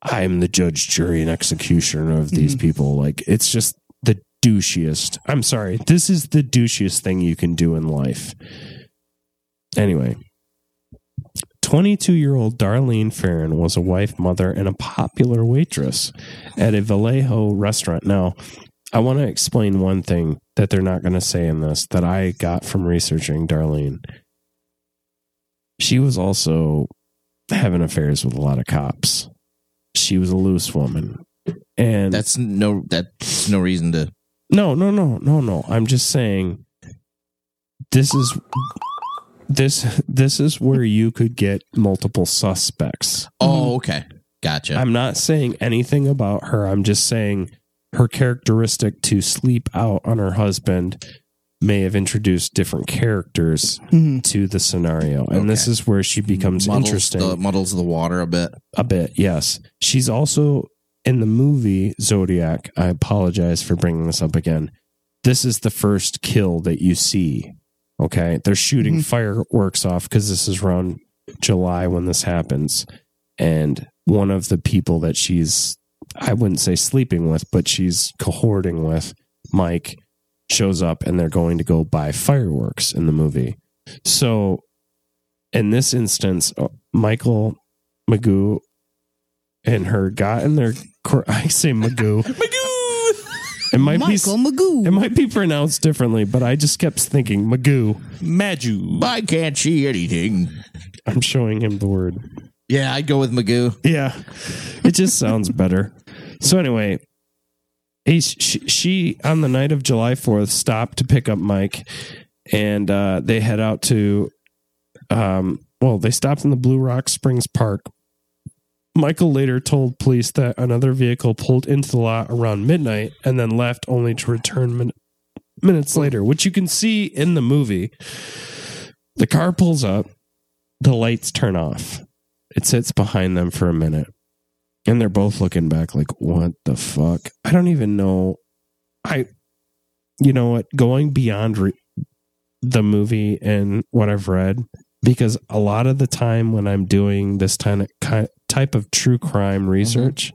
I'm the judge, jury, and executioner of these people. Like it's just the douchiest. I'm sorry. This is the douchiest thing you can do in life. Anyway, 22 year old Darlene Ferrin was a wife, mother, and a popular waitress at a Vallejo restaurant. Now, I want to explain one thing that they're not going to say in this that I got from researching Darlene. She was also having affairs with a lot of cops. She was a loose woman. And That's no. That's no reason to. no, no, no, no, no. I'm just saying this is this this is where you could get multiple suspects. Oh, okay. Gotcha. I'm not saying anything about her. I'm just saying her characteristic to sleep out on her husband may have introduced different characters Mhm. to the scenario. And this is where she becomes muddles interesting The, muddles the water a bit. a bit. Yes. She's also in the movie Zodiac. I apologize for bringing this up again. This is the first kill that you see. Okay. They're shooting Mhm. fireworks off because this is around July when this happens. And one of the people that she's, I wouldn't say sleeping with, but she's cohorting with, Mike, shows up and they're going to go buy fireworks in the movie. So in this instance, uh, Michael Magoo and her got in their. I say Magoo. Magoo. It might Michael be. Magoo. It might be pronounced differently, but I just kept thinking Magoo. Maju. I can't see anything. I'm showing him the word. Yeah, I'd go with Magoo. Yeah, it just sounds better. So anyway, he, she, she on the night of July Fourth stopped to pick up Mike, and uh, they head out to. Um, well, they stopped in the Blue Rock Springs Park. Michael later told police that another vehicle pulled into the lot around midnight and then left, only to return min- minutes later, which you can see in the movie. The car pulls up, the lights turn off. It sits behind them for a minute. And they're both looking back like, what the fuck? I don't even know. I, you know what? Going beyond re- the movie and what I've read, because a lot of the time when I'm doing this kind of type of true mm-hmm. crime mm-hmm. research,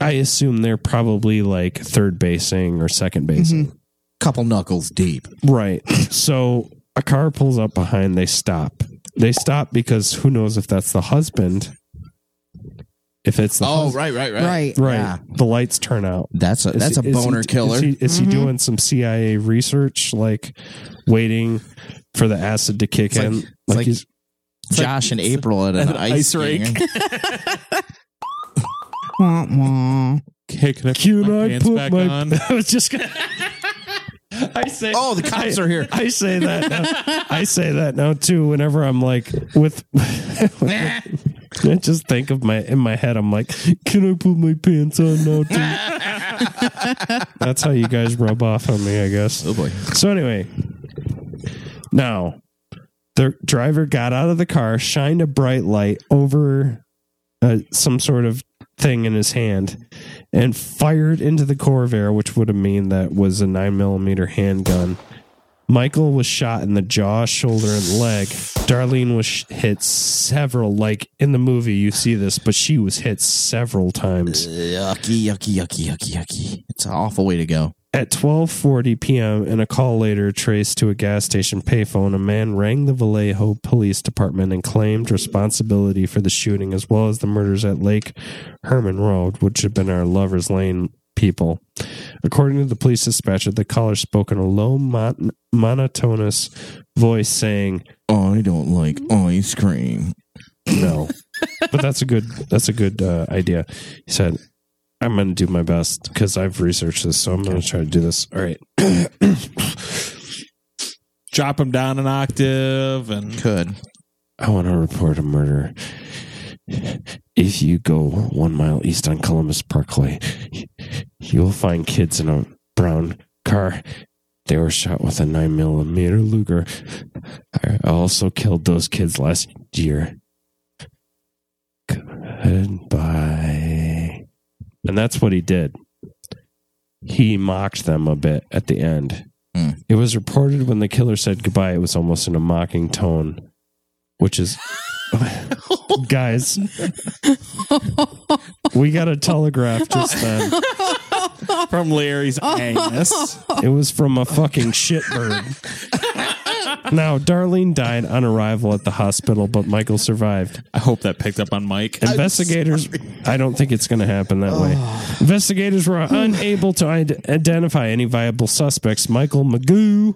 I assume they're probably like third basing or second mm-hmm. basing. Couple knuckles deep. Right. So a car pulls up behind, they stop. They stop because who knows if that's the husband. If it's the Oh, hus- right, right, right. Right. right. Yeah. The lights turn out. That's a Is that's a he- is boner he, killer. Is he, is he Mhm. doing some CIA research, like waiting for the acid to kick It's like- in? it's like- he's Josh and April at an, an ice, ice rink. rink. Wah, wah. Okay, can I put my I pants put back my? on? I was just gonna. I say. Oh, the cops I- are here. I say that. Now. I say that now too. Whenever I'm like with, I just think of my in my head. I'm like, can I put my pants on now too? That's how you guys rub off on me, I guess. Oh boy. So anyway, now the driver got out of the car, shined a bright light over uh, some sort of thing in his hand, and fired into the Corvair, which would have mean that was a nine millimeter handgun. Michael was shot in the jaw, shoulder, and leg. Darlene was sh- hit several, like in the movie, you see this, but she was hit several times. Yucky, yucky, yucky, yucky, yucky. It's an awful way to go. At 12:40 p.m. and a call later traced to a gas station payphone, a man rang the Vallejo Police Department and claimed responsibility for the shooting as well as the murders at Lake Herman Road, which had been our Lovers Lane people. According to the police dispatcher, the caller spoke in a low, mon- monotonous voice, saying, I don't like ice cream. "No," but that's a good that's a good uh, idea. He said, "I'm going to do my best because I've researched this, so I'm going to try to do this." All right. Drop him down an octave and Could. I want to report a murder. If you go one mile east on Columbus Parkway, you will find kids in a brown car. They were shot with a nine millimeter Luger. I also killed those kids last year. Goodbye. And that's what he did. He mocked them a bit at the end. Hmm. It was reported when the killer said goodbye, it was almost in a mocking tone, which is. Guys, we got a telegraph just then. from Larry's anus. It was from a fucking shitbird. Now, Darlene died on arrival at the hospital, but Michael survived. I hope that picked up on Mike. Investigators, I don't think it's going to happen that way. Investigators were unable to id- identify any viable suspects. Michael Magoo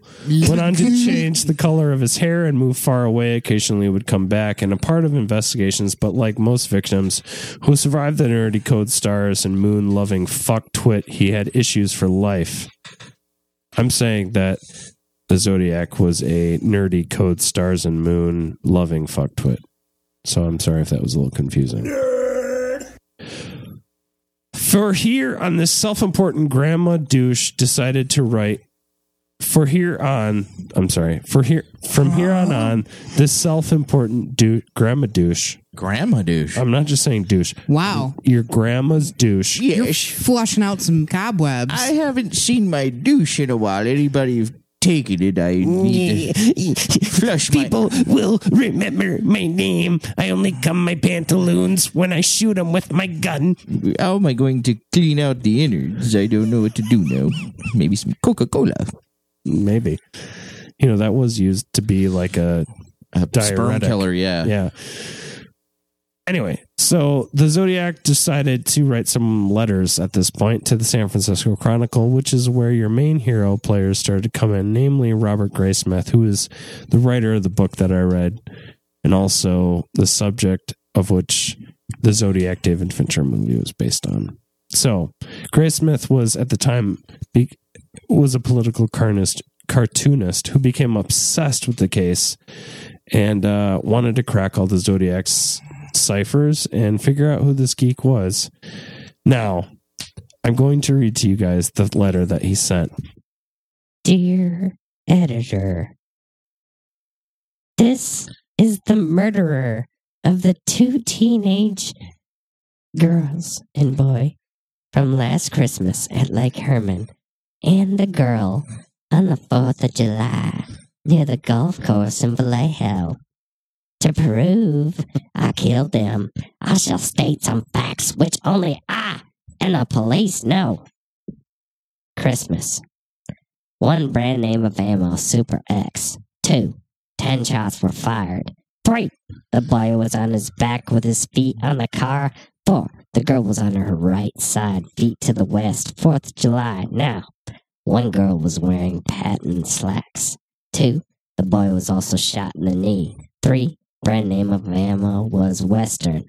went on to change the color of his hair and move far away. Occasionally, would come back and a part of investigations. But like most victims who survived the nerdy code stars and moon loving fuck twit, he had issues for life. I'm saying that the Zodiac was a nerdy code stars and moon loving fuck twit. So I'm sorry if that was a little confusing. For here on this self important grandma douche decided to write for here on I'm sorry, for here from here on on, this self important dou- grandma douche. Grandma douche. I'm not just saying douche. Wow. Your grandma's douche. yes. Flushing out some cobwebs. I haven't seen my douche in a while. Anybody taken it? I need to flush my. People will remember my name. I only cum my pantaloons when I shoot them with my gun. How am I going to clean out the innards? I don't know what to do now. Maybe some Coca Cola. Maybe. You know, that was used to be like a A sperm Diuretic. killer, yeah. Yeah. Anyway, so the Zodiac decided to write some letters at this point to the San Francisco Chronicle, which is where your main hero players started to come in, namely Robert Graysmith, who is the writer of the book that I read, and also the subject of which the Zodiac David Fincher movie was based on. So, Graysmith was at the time was a political carnist, cartoonist who became obsessed with the case and uh, wanted to crack all the Zodiac's ciphers and figure out who this geek was. Now, I'm going to read to you guys the letter that he sent. Dear editor, this is the murderer of the two teenage girls and boy from last Christmas at Lake Herman and the girl on the 4th of July near the golf course in Vallejo. To prove I killed them, I shall state some facts which only I and the police know. Christmas. One brand name of ammo, Super X. Two, ten shots were fired. Three, the boy was on his back with his feet on the car. Four, the girl was on her right side, feet to the west. Fourth of July. Now, one girl was wearing patent slacks. Two, the boy was also shot in the knee. Three, brand name of ammo was Western.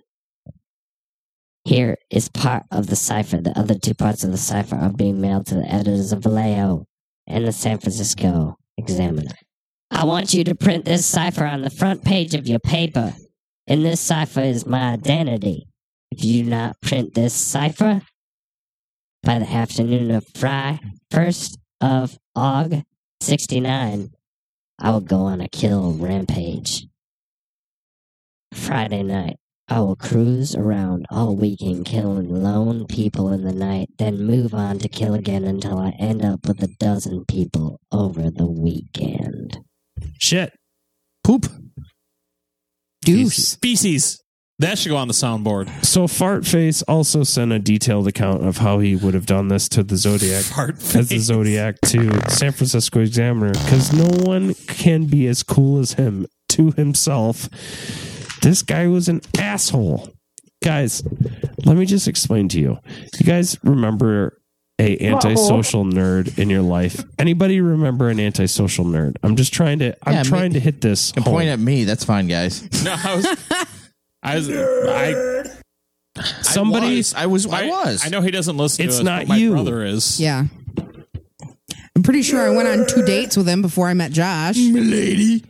Here is part of the cipher. The other two parts of the cipher are being mailed to the editors of Vallejo and the San Francisco Examiner. I want you to print this cipher on the front page of your paper. In this cipher is my identity. If you do not print this cipher by the afternoon of Fry, 1st of Aug 69, I will go on a kill rampage. Friday night, I will cruise around all weekend killing lone people in the night, then move on to kill again until I end up with a dozen people over the weekend. Shit. Poop. Deuce. Feces. That should go on the soundboard. So Fartface also sent a detailed account of how he would have done this to the Zodiac Fart as the. Zodiac to San Francisco Examiner because no one can be as cool as him to himself. This guy was an asshole. Guys, let me just explain to you. You guys remember a antisocial nerd in your life? Anybody remember an antisocial nerd? I'm just trying to. I'm Yeah, me- trying to hit this. Can home. point at me. That's fine, guys. No, I was. I was. I, Somebody. I was. I was. I, was. I know he doesn't listen It's to us, not but my you. brother is. Yeah. I'm pretty sure I went on two dates with him before I met Josh. lady.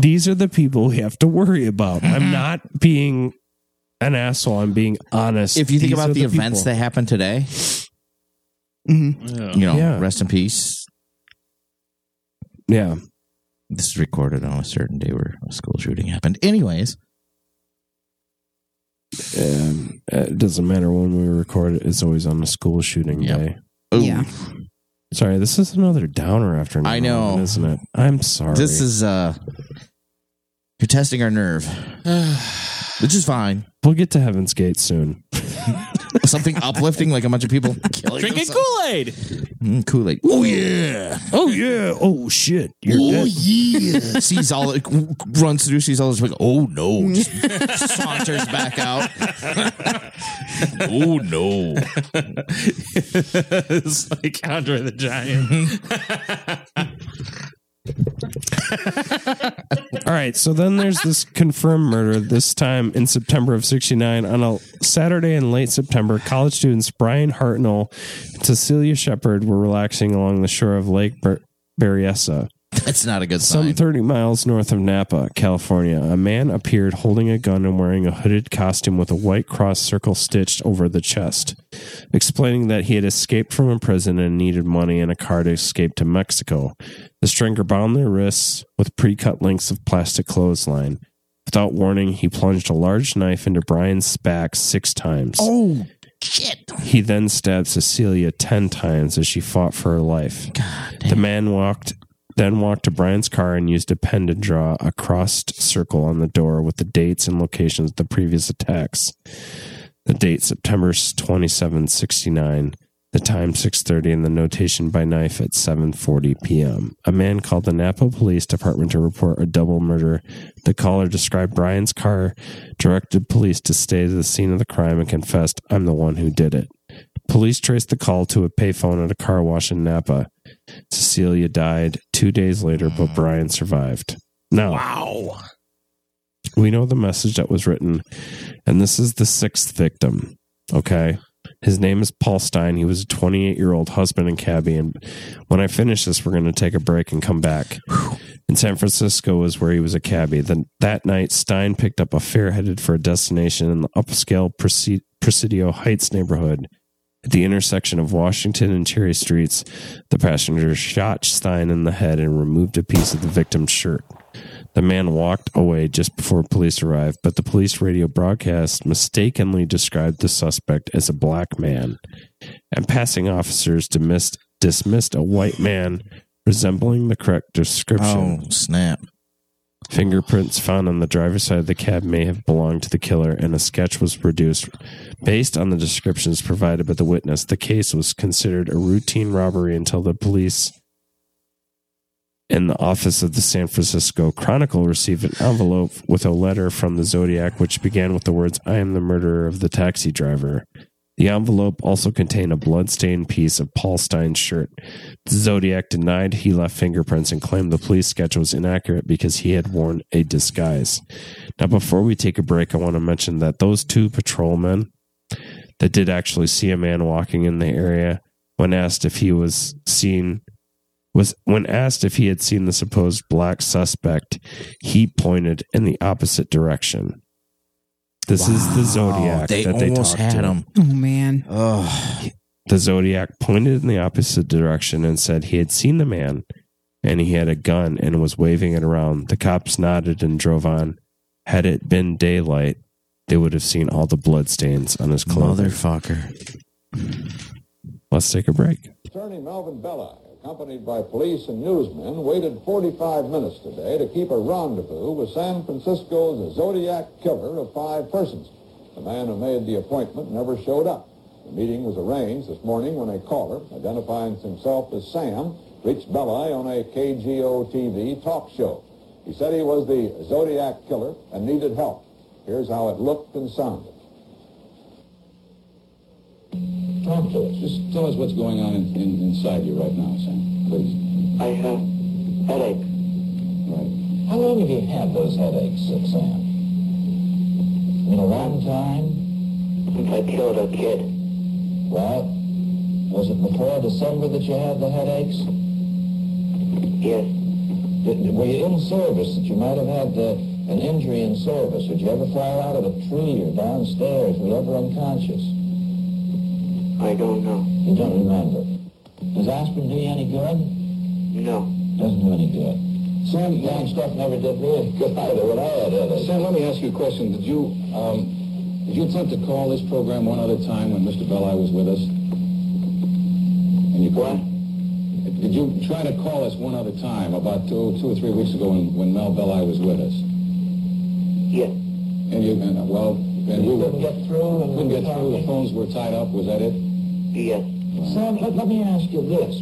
These are the people we have to worry about. I'm not being an asshole. I'm being honest. If you think These about are the, events people. that happened today, Mhm. you know, Yeah. rest in peace. yeah, This is recorded on a certain day where a school shooting happened. Anyways, um, it doesn't matter when we record it. It's always on a school shooting Yep. day. Ooh, Yeah. Sorry, this is another downer after. I know. isn't it? I'm sorry. this is uh, you're testing our nerve, which is fine. We'll get to Heaven's Gate soon. Something uplifting, like a bunch of people killing Drinking themselves. Kool Aid. Mm, Kool-Aid. Oh yeah. Oh yeah. Oh shit. You're oh dead. yeah. sees all it runs through, sees all this like, oh no. Just saunters back out. oh no. it's like Andre the Giant. All right, so then there's this confirmed murder, this time in September of 69. On a Saturday in late September, college students Bryan Hartnell and Cecilia Shepard were relaxing along the shore of Lake Ber- Berryessa. That's not a good sign. Some sign. 30 miles north of Napa, California, a man appeared holding a gun and wearing a hooded costume with a white cross circle stitched over the chest, explaining that he had escaped from a prison and needed money and a car to escape to Mexico. The stringer bound their wrists with pre cut lengths of plastic clothesline. Without warning, he plunged a large knife into Bryan's back six times. oh shit. He then stabbed Cecilia 10 times as she fought for her life. God The man walked then walked to Bryan's car and used a pen to draw a crossed circle on the door with the dates and locations of the previous attacks. The date September 27, 69. The time 6:30 and the notation by knife at 7:40 p.m. A man called the Napa Police Department to report a double murder. The caller described Bryan's car, directed police to stay to the scene of the crime and confessed, "I'm the one who did it." Police traced the call to a payphone at a car wash in Napa. Cecilia died two days later, but mm. Bryan survived. Now, Wow. we know the message that was written, and this is the sixth victim. Okay. His name is Paul Stine. He was a 28 year old husband and cabbie. And when I finish this, we're going to take a break and come back. In San Francisco was where he was a cabbie. Then that night, Stine picked up a fare headed for a destination in the upscale Presidio Heights neighborhood. At the intersection of Washington and Cherry Streets, the passenger shot Stine in the head and removed a piece of the victim's shirt. The man walked away just before police arrived, but the police radio broadcast mistakenly described the suspect as a black man, and passing officers dismissed, dismissed a white man resembling the correct description. Oh snap. Fingerprints found on the driver's side of the cab may have belonged to the killer, and a sketch was produced based on the descriptions provided by the witness. The case was considered a routine robbery until the police in the office of the San Francisco Chronicle received an envelope with a letter from the Zodiac, which began with the words, I am the murderer of the taxi driver. The envelope also contained a bloodstained piece of Paul Stine's shirt. The Zodiac denied he left fingerprints and claimed the police sketch was inaccurate because he had worn a disguise. Now, before we take a break, I want to mention that those two patrolmen that did actually see a man walking in the area, when asked if he was seen, was when asked if he had seen the supposed black suspect, he pointed in the opposite direction. This is the Zodiac They that they almost talked had to. him. Oh man. Oh, The Zodiac pointed in the opposite direction and said he had seen the man and he had a gun and was waving it around. The cops nodded and drove on. Had it been daylight, they would have seen all the bloodstains on his clothes. motherfucker. Let's take a break. Attorney Melvin Belli, accompanied by police and newsmen, waited 45 minutes today to keep a rendezvous with San Francisco's Zodiac killer of five persons. The man who made the appointment never showed up. The meeting was arranged this morning when a caller, identifying himself as Sam, reached Belli on a KGO TV talk show. He said he was the Zodiac killer and needed help. Here's how it looked and sounded. Talk to us. Just tell us what's going on in, in, inside you right now, Sam. Please. I have headache. Right. How long have you had those headaches, Sam? In a long time? Since I killed a kid. Well, was it before December that you had the headaches? Yes. Did, were you in service that you might have had uh, an injury in service? Did you ever fall out of a tree or downstairs? Were you ever unconscious? I don't know. You don't remember. Does aspirin do you any good? No. Doesn't do any good. Sam, long stuff never did me any good either when I had headaches. Sam, let me ask you a question. Did you, um, did you attempt to call this program one other time when Mr. Belli was with us? And you what? Did you try to call us one other time about two, two or three weeks ago when, when Mel Belli was with us? Yes. And you, and, uh, well, and you we couldn't get through. And couldn't get through. The phones were tied up. Was that it? Yes. Sam, let, let me ask you this.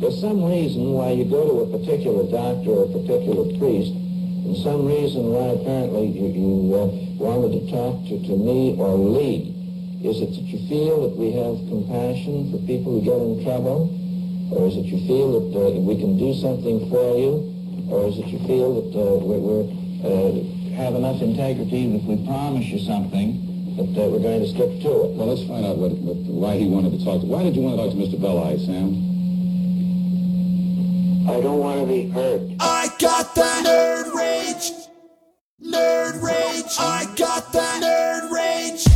There's some reason why you go to a particular doctor or a particular priest, and some reason why apparently you, you uh, wanted to talk to, to me or Lee. Is it that you feel that we have compassion for people who get in trouble? Or is it you feel that uh, we can do something for you? Or is it you feel that uh, we're, we're uh, have enough integrity that if we promise you something, that uh, we're going to stick to it? Well, let's find out what, what, why he wanted to talk to. Why did you want to talk to Mr. Belli, Sam? I don't want to be hurt. I got that nerd rage. Nerd rage. I got that nerd rage.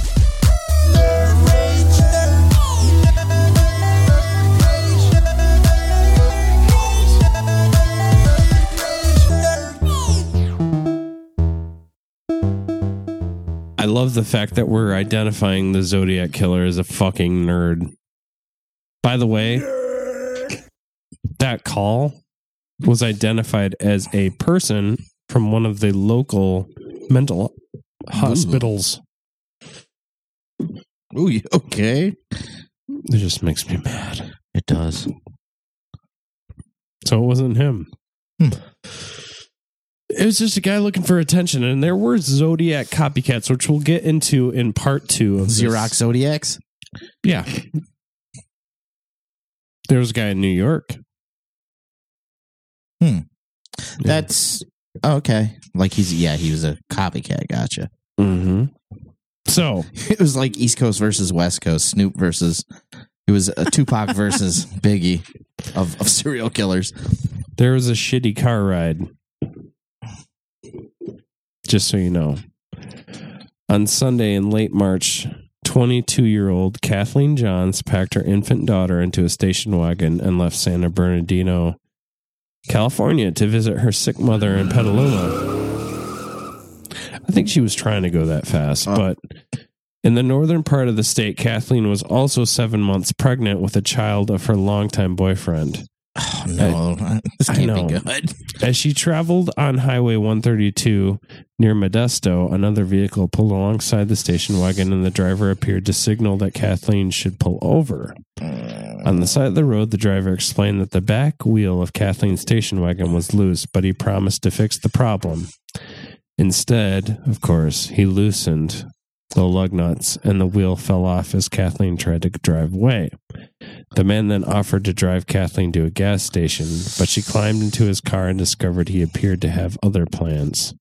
Love the fact that we're identifying the Zodiac killer as a fucking nerd. By the way, that call was identified as a person from one of the local mental hospitals. Ooh, you okay? It just makes me mad. It does. So it wasn't him. Hmm. It was just a guy looking for attention, and there were Zodiac copycats, which we'll get into in part two of this. Xerox Zodiacs? Yeah. There was a guy in New York. Hmm. That's okay. Like he's yeah, he was a copycat. Gotcha. Mm-hmm. So it was like East Coast versus West Coast, Snoop versus. It was a Tupac versus Biggie of, of serial killers. There was a shitty car ride. Just so you know. On Sunday in late March, 22 year old Kathleen Johns packed her infant daughter into a station wagon and left Santa Bernardino, California to visit her sick mother in Petaluma. I think she was trying to go that fast, but in the northern part of the state, Kathleen was also seven months pregnant with a child of her longtime boyfriend. Oh no, this I can't know. be good. As she traveled on Highway 132 near Modesto, another vehicle pulled alongside the station wagon, and the driver appeared to signal that Kathleen should pull over. On the side of the road, the driver explained that the back wheel of Kathleen's station wagon was loose, but he promised to fix the problem. Instead, of course, he loosened the lug nuts and the wheel fell off as Kathleen tried to drive away. The man then offered to drive Kathleen to a gas station, but she climbed into his car and discovered he appeared to have other plans.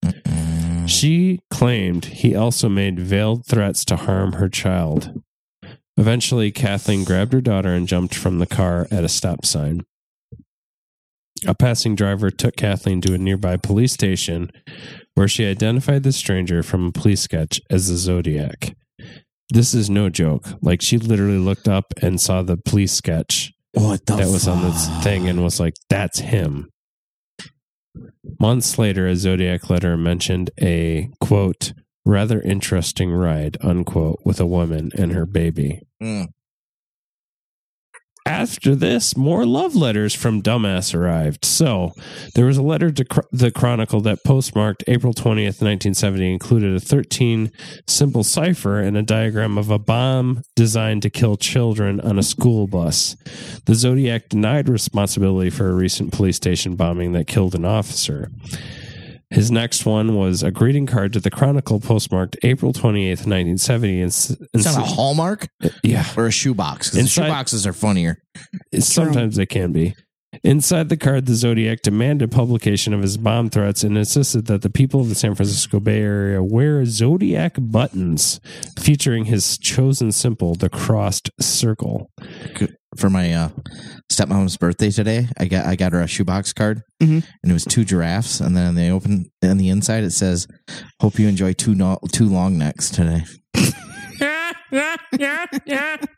She claimed he also made veiled threats to harm her child. Eventually, Kathleen grabbed her daughter and jumped from the car at a stop sign. A passing driver took Kathleen to a nearby police station where she identified the stranger from a police sketch as the Zodiac. This is no joke. Like she literally looked up and saw the police sketch What the that was on this thing and was like, "That's him." Months later, a Zodiac letter mentioned a quote rather interesting ride unquote with a woman and her baby. Mm. After this, more love letters from Dumbass arrived. So, there was a letter to Chro- the Chronicle that postmarked April 20th, 1970, included a 13 simple cipher and a diagram of a bomb designed to kill children on a school bus. The Zodiac denied responsibility for a recent police station bombing that killed an officer. His next one was a greeting card to the Chronicle postmarked April 28th, 1970. And, s- and It's a Hallmark yeah, or a shoebox. 'cause The Inside- shoeboxes are funnier. sometimes they can be. Inside the card, the Zodiac demanded publication of his bomb threats and insisted that the people of the San Francisco Bay Area wear Zodiac buttons featuring his chosen symbol, the crossed circle. For my uh, stepmom's birthday today, I got I got her a shoebox card, Mhm. and it was two giraffes, and then they open on the inside it says, "Hope you enjoy two no- two long necks today."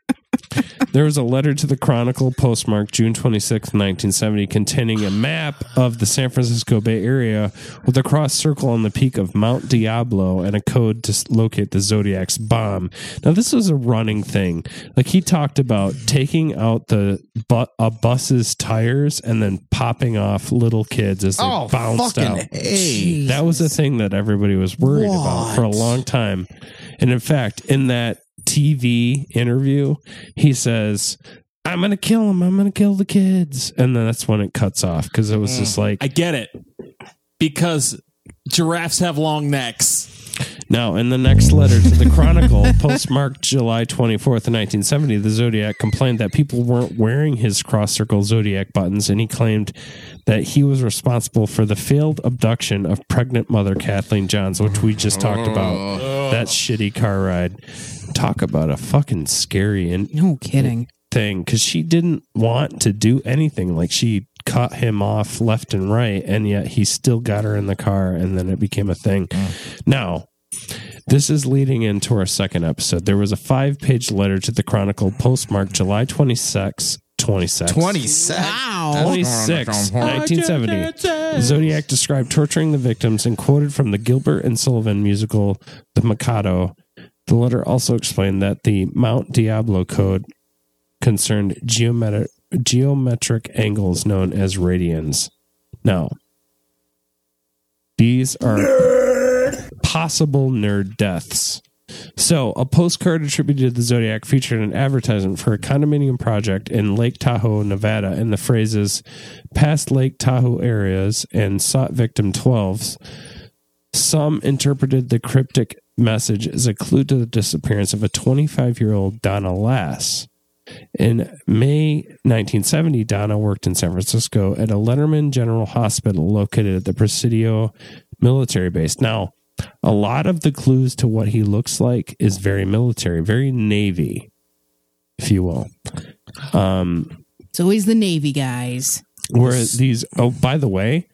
There was a letter to the Chronicle postmarked June 26, 1970, containing a map of the San Francisco Bay Area with a cross circle on the peak of Mount Diablo and a code to locate the Zodiac's bomb. Now, this was a running thing. Like, he talked about taking out the bu- a bus's tires and then popping off little kids as they Oh, bounced out. hey! That was a thing that everybody was worried about for a long time. And in fact, in that TV interview, he says, I'm going to kill him. I'm going to kill the kids. And then that's when it cuts off because it was just mm. like, I get it because giraffes have long necks. Now, in the next letter to the Chronicle, postmarked July 24th, 1970, the Zodiac complained that people weren't wearing his cross circle Zodiac buttons, and he claimed that he was responsible for the failed abduction of pregnant mother Kathleen Johns, which we just talked about. Oh. That shitty car ride. Talk about a fucking scary and No kidding. thing because she didn't want to do anything. Like she cut him off left and right, and yet he still got her in the car, and then it became a thing. Now, this is leading into our second episode. There was a five page letter to the Chronicle postmarked July 26, 26. Twenty seven. Wow. 26, 1970. Zodiac described torturing the victims and quoted from the Gilbert and Sullivan musical The Mikado. The letter also explained that the Mount Diablo code concerned geometric, geometric angles known as radians. Now, these are possible nerd deaths. So, a postcard attributed to the Zodiac featured an advertisement for a condominium project in Lake Tahoe, Nevada, and the phrases past Lake Tahoe areas and sought victim 12s. Some interpreted the cryptic message is a clue to the disappearance of a 25 year old Donna Lass. In May 1970, Donna worked in San Francisco at a Letterman General Hospital located at the Presidio military base. Now, a lot of the clues to what he looks like is very military, very Navy, if you will. Um, It's always the Navy guys. where these, oh, by the way,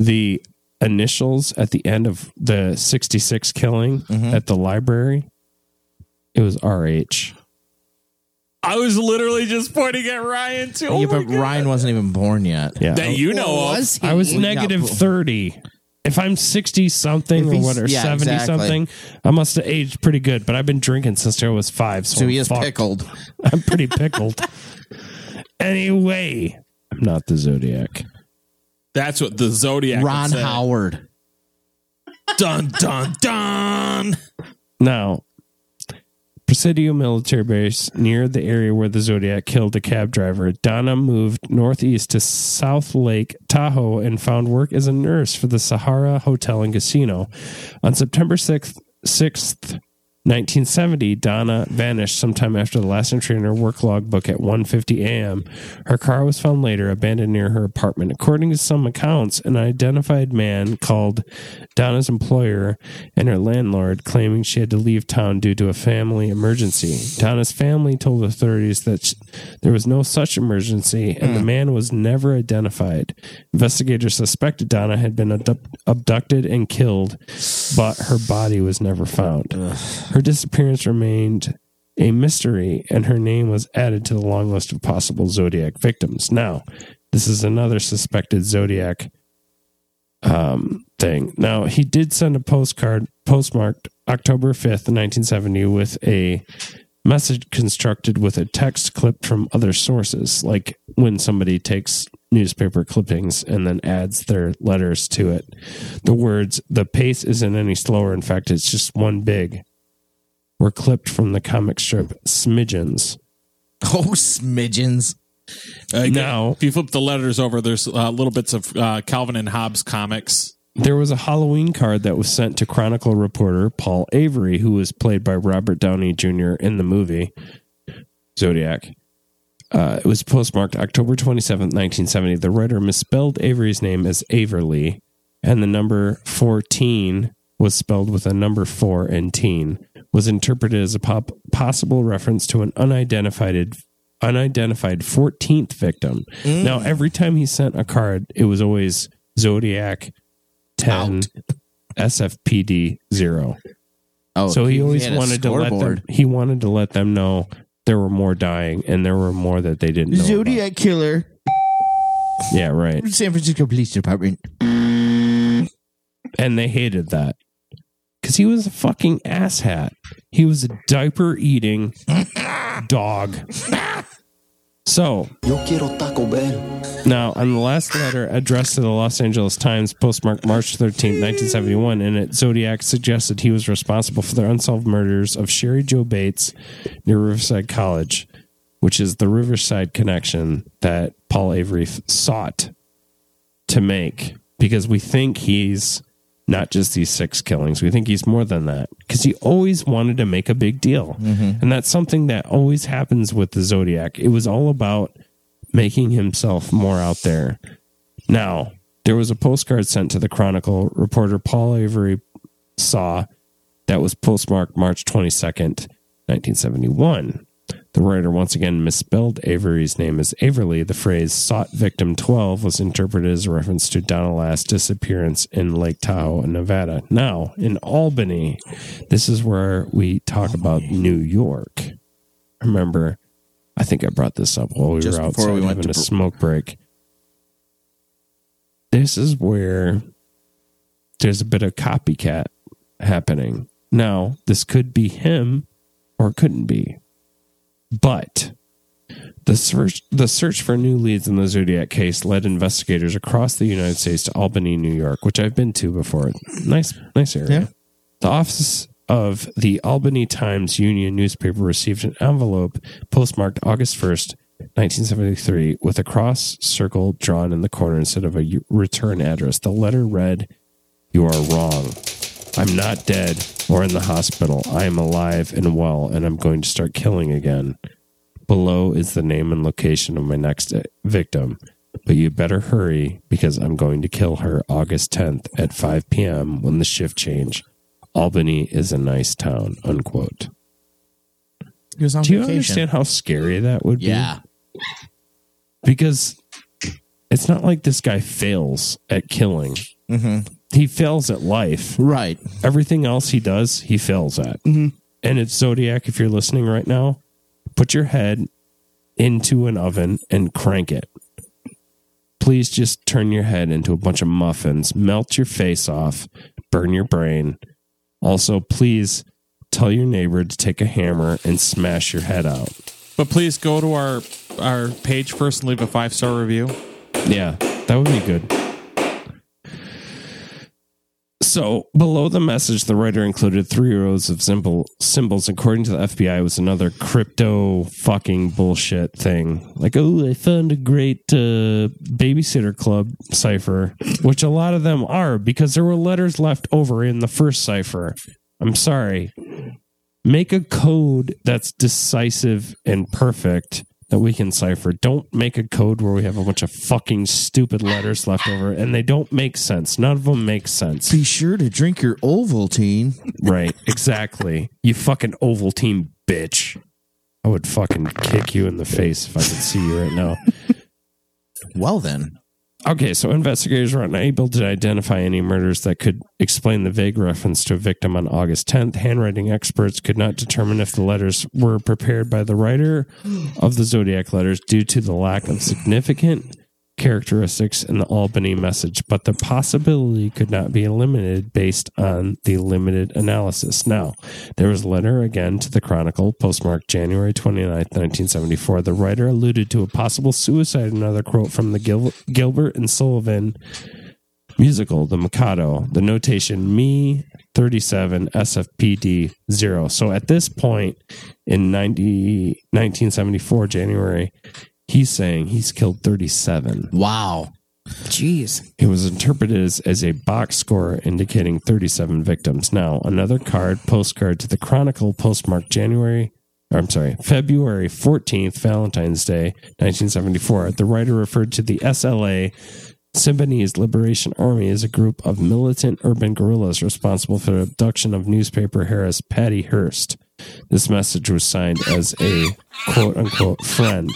the initials at the end of the 66 killing mm-hmm. at the library, it was RH. I was literally just pointing at Ryan too. Oh yeah, but God. Ryan wasn't even born yet. Yeah. that you know oh, of. Was he? I was Yeah. negative 30. If I'm 60 something or he's- what, or yeah, 70 exactly. something, I must have aged pretty good, but I've been drinking since I was five. So, So I'm he is fucked. pickled. I'm pretty pickled. anyway, I'm not the Zodiac. That's what the Zodiac. would Ron say. Howard. Dun dun dun. Now, Presidio military base near the area where the Zodiac killed a cab driver, Donna moved northeast to South Lake Tahoe and found work as a nurse for the Sahara Hotel and Casino. On September 6th, 6th 1970, Donna vanished sometime after the last entry in her work logbook at 1:50 a.m. Her car was found later abandoned near her apartment. According to some accounts, an identified man called Donna's employer and her landlord, claiming she had to leave town due to a family emergency. Donna's family told authorities that sh- there was no such emergency and the hmm. man was never identified. Investigators suspected Donna had been abduct- abducted and killed, but her body was never found. Her disappearance remained a mystery, and her name was added to the long list of possible Zodiac victims. Now, this is another suspected Zodiac um, thing. Now, he did send a postcard postmarked October 5th, 1970, with a message constructed with a text clipped from other sources, like when somebody takes newspaper clippings and then adds their letters to it. The words, the pace isn't any slower. In fact, it's just one big, were clipped from the comic strip Smidgens. Oh, smidgens. Uh, Now- if you flip the letters over, there's uh, little bits of uh, Calvin and Hobbes comics there was a Halloween card that was sent to Chronicle reporter Paul Avery, who was played by Robert Downey Jr. in the movie Zodiac. Uh, it was postmarked October 27, 1970. The writer misspelled Avery's name as Averly, and the number 14 was spelled with a number 4 and teen, was interpreted as a pop- possible reference to an unidentified unidentified 14th victim. Mm. Now, every time he sent a card, it was always Zodiac 10 SFPD 0. Oh, so he always wanted to let them he wanted to let them know there were more dying and there were more that they didn't know. about. Zodiac killer, Yeah, right. San Francisco Police Department. And they hated that. Cuz he was a fucking asshat. He was a diaper eating dog. So, Yo quiero Taco Bell. Now, on the last letter addressed to the Los Angeles Times, postmarked March 13, 1971, in it, Zodiac suggested he was responsible for the unsolved murders of Cheri Jo Bates near Riverside College, which is the Riverside connection that Paul Avery sought to make because we think he's not just these six killings. We think he's more than that because he always wanted to make a big deal. Mm-hmm. And that's something that always happens with the Zodiac. It was all about making himself more out there. Now, there was a postcard sent to the Chronicle. Reporter Paul Avery saw that was postmarked March 22nd, 1971. The writer once again misspelled Avery's name as Averly. The phrase sought victim 12 was interpreted as a reference to Donna Lass's disappearance in Lake Tahoe, Nevada. Now, in Albany, this is where we talk about New York. Remember, I think I brought this up while we Just were outside we went having to a smoke break. This is where there's a bit of copycat happening. Now, this could be him or it couldn't be. But the search the search for new leads in the Zodiac case led investigators across the United States to Albany, New York, which I've been to before. Nice nice area. Yeah. The office of the Albany Times Union newspaper received an envelope postmarked August 1st, 1973, with a cross circle drawn in the corner instead of a return address. The letter read, You are wrong. I'm not dead or in the hospital. I am alive and well, and I'm going to start killing again. Below is the name and location of my next uh, victim, but you better hurry because I'm going to kill her August 10th at 5 p.m. when the shift change. Albany is a nice town. Unquote. He was on Do you understand how scary that would Yeah. be? Yeah. Because it's not like this guy fails at killing. He fails at life. Right. Everything else he does, he fails at. Mm-hmm. And it's Zodiac. If you're listening right now, put your head into an oven and crank it. Please just turn your head into a bunch of muffins, melt your face off, burn your brain. Also, please tell your neighbor to take a hammer and smash your head out. But please go to our our page first and leave a five star review. Yeah, that would be good. So below the message, the writer included three rows of symbol symbols. According to the FBI, it was another crypto fucking bullshit thing. Like, oh, I found a great uh, babysitter club cipher, which a lot of them are because there were letters left over in the first cipher. I'm sorry. Make a code that's decisive and perfect that we can cipher. Don't make a code where we have a bunch of fucking stupid letters left over and they don't make sense. None of them make sense. Be sure to drink your Ovaltine. Right, exactly. You fucking Ovaltine bitch. I would fucking kick you in the face if I could see you right now. Well then, Okay, so investigators were unable to identify any murders that could explain the vague reference to a victim on August 10th. Handwriting experts could not determine if the letters were prepared by the writer of the Zodiac letters due to the lack of significant characteristics in the Albany message, but the possibility could not be eliminated based on the limited analysis. Now, there was a letter again to the Chronicle, postmarked January 29th, 1974. The writer alluded to a possible suicide, another quote from the Gil- Gilbert and Sullivan musical, The Mikado, the notation me 37 SFPD 0. So at this point in 90, 1974, January, he's saying he's killed 37. wow. Jeez. It was interpreted as, as a box score indicating 37 victims. Now, another card, postcard to the Chronicle, postmarked January, or I'm sorry, February 14th, Valentine's Day, 1974. The writer referred to the SLA, Symbionese Liberation Army, as a group of militant urban guerrillas responsible for the abduction of newspaper heiress Patty Hearst. This message was signed as a quote unquote friend.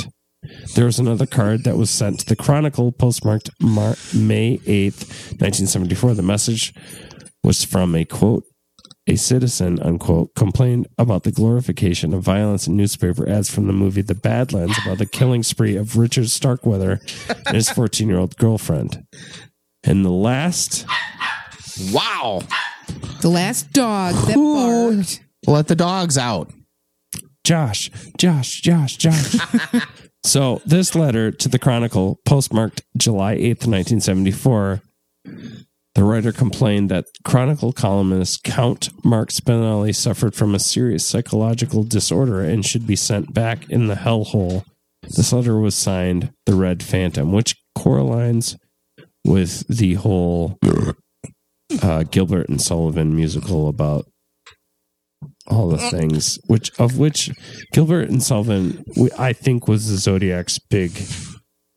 There was another card that was sent to the Chronicle, postmarked Mar- May 8th, 1974. The message was from a quote, a citizen, unquote, complained about the glorification of violence in newspaper ads from the movie The Badlands about the killing spree of Richard Starkweather and his 14 year old girlfriend. And the last, Wow. The last dog that barked. Let the dogs out. Josh, Josh, Josh, Josh. so this letter to the Chronicle, postmarked July 8th, 1974, the writer complained that Chronicle columnist Count Mark Spinelli suffered from a serious psychological disorder and should be sent back in the hellhole. This letter was signed The Red Phantom, which correlates with the whole uh, Gilbert and Sullivan musical about all the things, which of which Gilbert and Sullivan, I think, was the Zodiac's big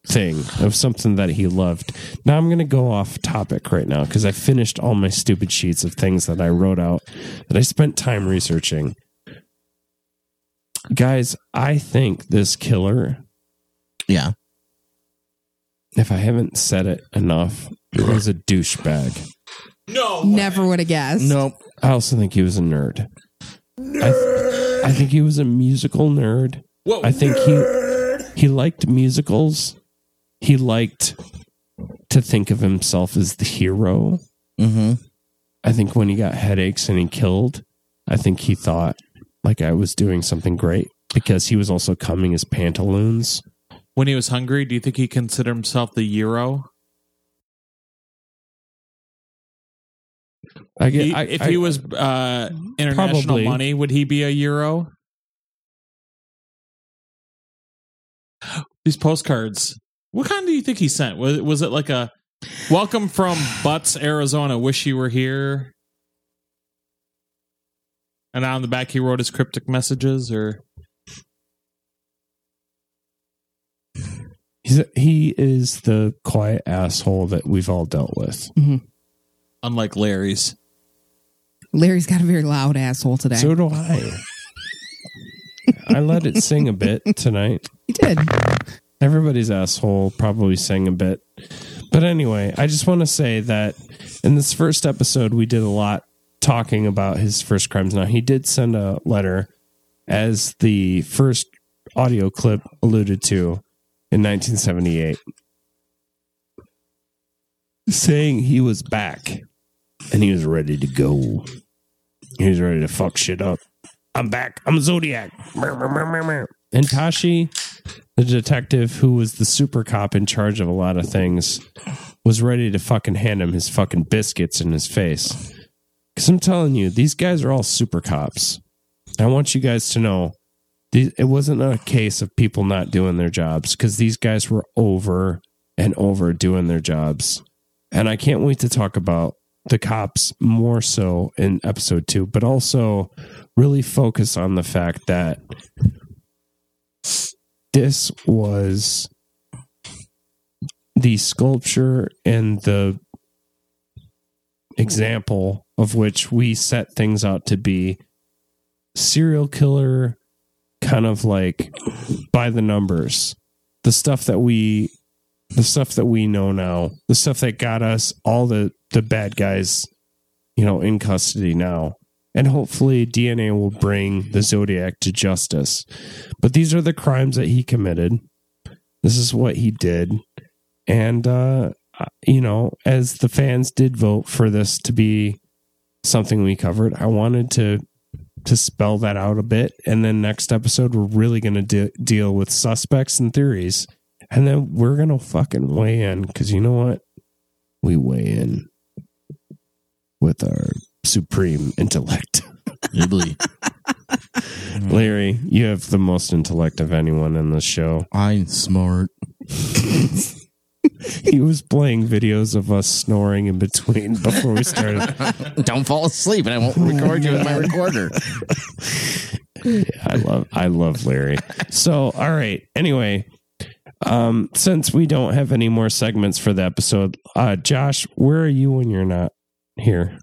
thing of something that he loved. Now I'm going to go off topic right now because I finished all my stupid sheets of things that I wrote out that I spent time researching. Guys, I think this killer, Yeah. if I haven't said it enough, was a douchebag. No. Never would have guessed. Nope. I also think he was a nerd. I, I think he was a musical nerd. Whoa. I think he he liked musicals. He liked to think of himself as the hero. Mm-hmm. I think when he got headaches and he killed, I think he thought like I was doing something great because he was also coming his pantaloons. When he was hungry, do you think he considered himself the Euro? I get He- I, if I- he was uh, international Probably. money, would he be a Euro? These postcards. What kind do you think he sent? Was, was it like a welcome from Butts, Arizona? Wish you were here. And on the back, he wrote his cryptic messages, or he's a, he is the quiet asshole that we've all dealt with. unlike Larry's. Larry's got a very loud asshole today. So do I. I let it sing a bit tonight. he did. Everybody's asshole probably sang a bit. But anyway, I just want to say that in this first episode, we did a lot talking about his first crimes. Now, he did send a letter, as the first audio clip alluded to, in 1978, saying he was back and he was ready to go. He was ready to fuck shit up. I'm back. I'm Zodiac. And Toschi, the detective who was the super cop in charge of a lot of things, was ready to fucking hand him his fucking biscuits in his face. Because I'm telling you, these guys are all super cops. I want you guys to know it wasn't a case of people not doing their jobs because these guys were over and over doing their jobs. And I can't wait to talk about the cops more so in episode two, but also really focus on the fact that this was the sculpture and the example of which we set things out to be serial killer kind of like by the numbers. The stuff that we the stuff that we know now the stuff that got us all the the bad guys you know in custody now and hopefully DNA will bring the Zodiac to justice. But these are the crimes that he committed. This is what he did. And, uh, you know, as the fans did vote for this to be something we covered, I wanted to to spell that out a bit. And then next episode, we're really going to de- deal with suspects and theories. And then we're going to fucking weigh in because you know what? We weigh in with our supreme intellect. Larry, you have the most intellect of anyone in the show. I'm smart. he was playing videos of us snoring in between before we started. Don't fall asleep, and I won't record you with my recorder. I love I love Larry. So all right. Anyway, um, since we don't have any more segments for the episode, uh, Josh, where are you when you're not here?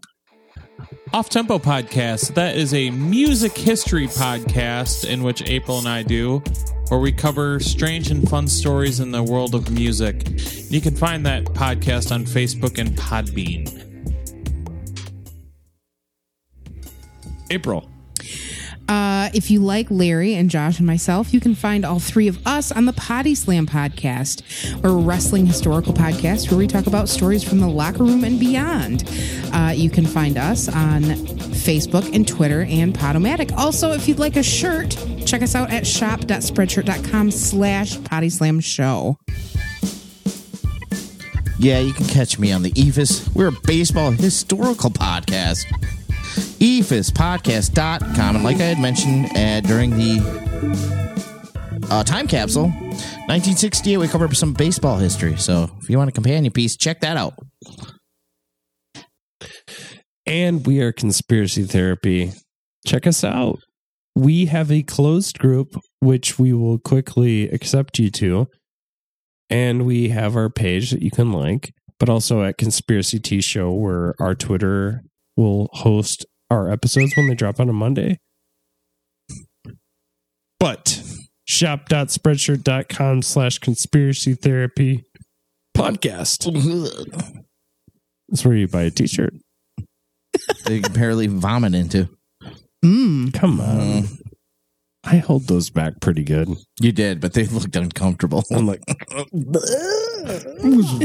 Off Tempo Podcast. That is a music history podcast in which April and I do, where we cover strange and fun stories in the world of music. You can find that podcast on Facebook and Podbean. April. Uh, if you like Larry and Josh and myself, you can find all three of us on the Potty Slam podcast, or wrestling historical podcast where we talk about stories from the locker room and beyond. Uh, you can find us on Facebook and Twitter and Podomatic. Also, if you'd like a shirt, check us out at shop.spreadshirt.com slash Potty Slam show. Yeah, you can catch me on the EFIS. We're a baseball historical podcast. EFISpodcast.com. And like I had mentioned uh, during the uh, time capsule, 1968, we covered some baseball history. So if you want a companion piece, check that out. and we are conspiracy therapy check us out we have a closed group which we will quickly accept you to and we have our page that you can like but also at conspiracy t show where our twitter will host our episodes when they drop on a monday but shop.spreadshirt.com slash conspiracy therapy podcast that's where you buy a t-shirt They can barely vomit into. Mm. Come on. I hold those back pretty good. You did, but they looked uncomfortable. I'm like,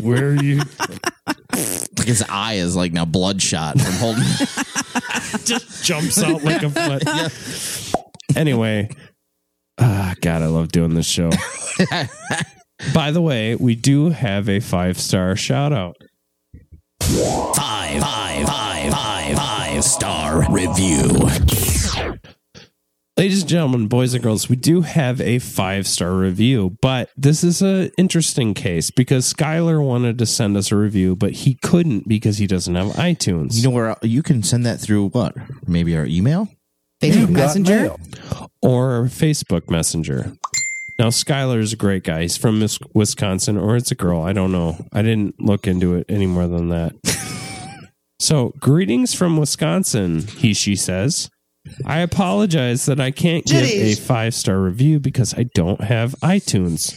where are you? Like his eye is like now bloodshot from holding. Just jumps out like a foot. Anyway, ah, God, I love doing this show. By the way, we do have a five star shout out. Five, five, five, five, five star review. Ladies and gentlemen, boys and girls, we do have a five star review, but this is an interesting case because Skylar wanted to send us a review, but he couldn't because he doesn't have iTunes. You know where uh, you can send that through what? Maybe our email? Facebook Messenger. or Facebook Messenger. Now, Skylar is a great guy. He's from Wisconsin, or it's a girl. I don't know. I didn't look into it any more than that. so, greetings from Wisconsin, he, she says. I apologize that I can't give a five star review because I don't have iTunes.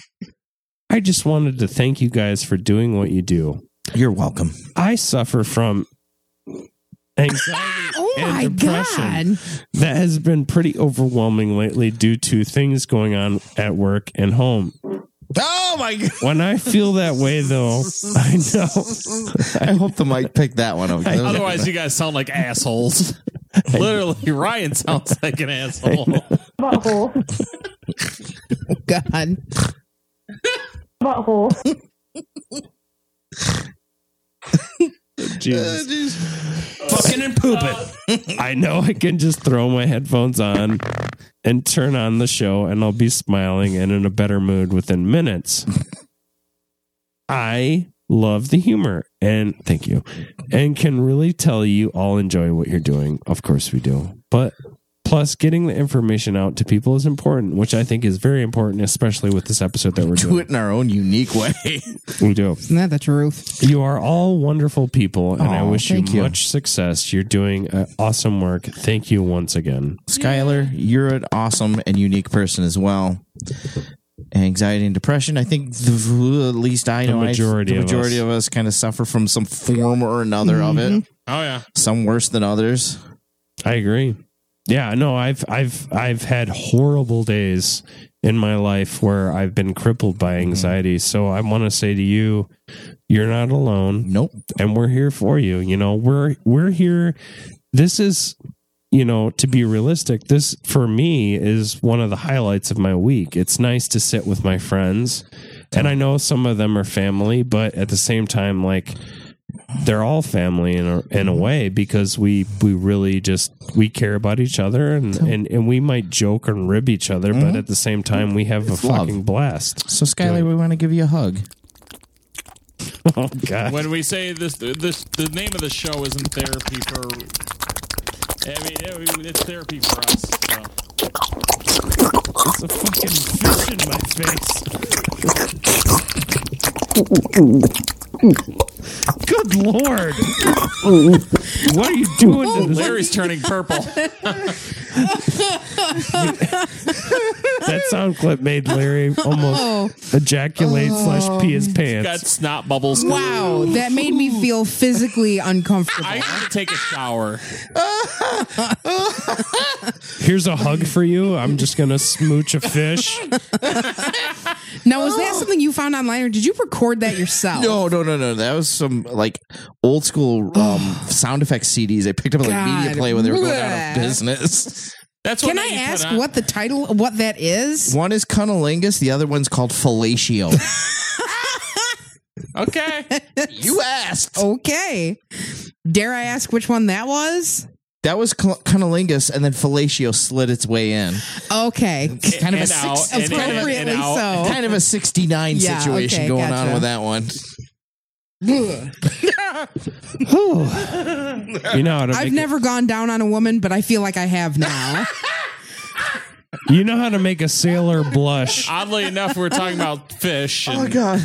I just wanted to thank you guys for doing what you do. You're welcome. I suffer from anxiety Oh and my depression God. that has been pretty overwhelming lately due to things going on at work and home. Oh my god! When I feel that way, though, I know. I hope the mic picked that one up. Otherwise, you guys sound like assholes. Literally, Ryan sounds like an asshole. Butthole. God. Butthole. Jesus. Oh, Fucking and pooping. Uh, I know I can just throw my headphones on and turn on the show, and I'll be smiling and in a better mood within minutes. I love the humor, and thank you, and can really tell you all enjoy what you're doing. Of course, we do. But plus, getting the information out to people is important, which I think is very important, especially with this episode that we're doing. Do doing. it in our own unique way. We do. Isn't that the truth? You are all wonderful people, and I wish you, thank you. much success. You're doing uh, awesome work. Thank you once again. Skylar, you're an awesome and unique person as well. Anxiety and depression. I think the, at least I The know I- majority the of majority us. of us kind of suffer from some form or another of it. Oh yeah. Some worse than others. I agree. Yeah, no, I've I've I've had horrible days in my life where I've been crippled by mm-hmm. anxiety. So I want to say to you, you're not alone. Nope. And we're here for you. You know, we're we're here. This is you know, to be realistic, this for me is one of the highlights of my week. It's nice to sit with my friends. And I know some of them are family, but at the same time, like they're all family in a, in a way because we we really just we care about each other and and, and we might joke and rib each other, but Mhm. at the same time we have It's a love. fucking blast. So, Skylar, we want to give you a hug. Oh God. When we say this, this the name of the show isn't therapy for. I mean, it's therapy for us. So. It's a fucking fish in my face. Good lord. What are you doing to oh, this? Larry's turning purple. That sound clip made Larry almost oh. ejaculate oh. slash pee his pants. Got pants. snot bubbles. Wow, that made me feel physically uncomfortable. I need to take a shower. Here's a hug for you. I'm just gonna smooch a fish. Now, was that something you found online, or did you record that yourself? No, no, no, no. No. That was some like old school um, sound effects CDs they picked up at like Media Play when they were going out Blech. of business. That's Can what I you put ask on- what the title, what that is? One is cunnilingus, the other one's called fellatio. Okay. you asked. Okay. Dare I ask which one that was? That was cl- cunnilingus, and then fellatio slid its way in. Okay. It's kind of a And out, and in, kind, Appropriately out. so. kind of a sixty-nine Yeah, situation okay, going gotcha. on with that one. You know how to I've make never gone down on a woman, but I feel like I have now. you know how to make a sailor blush. Oddly enough, we're talking about fish. Oh, and Oh god!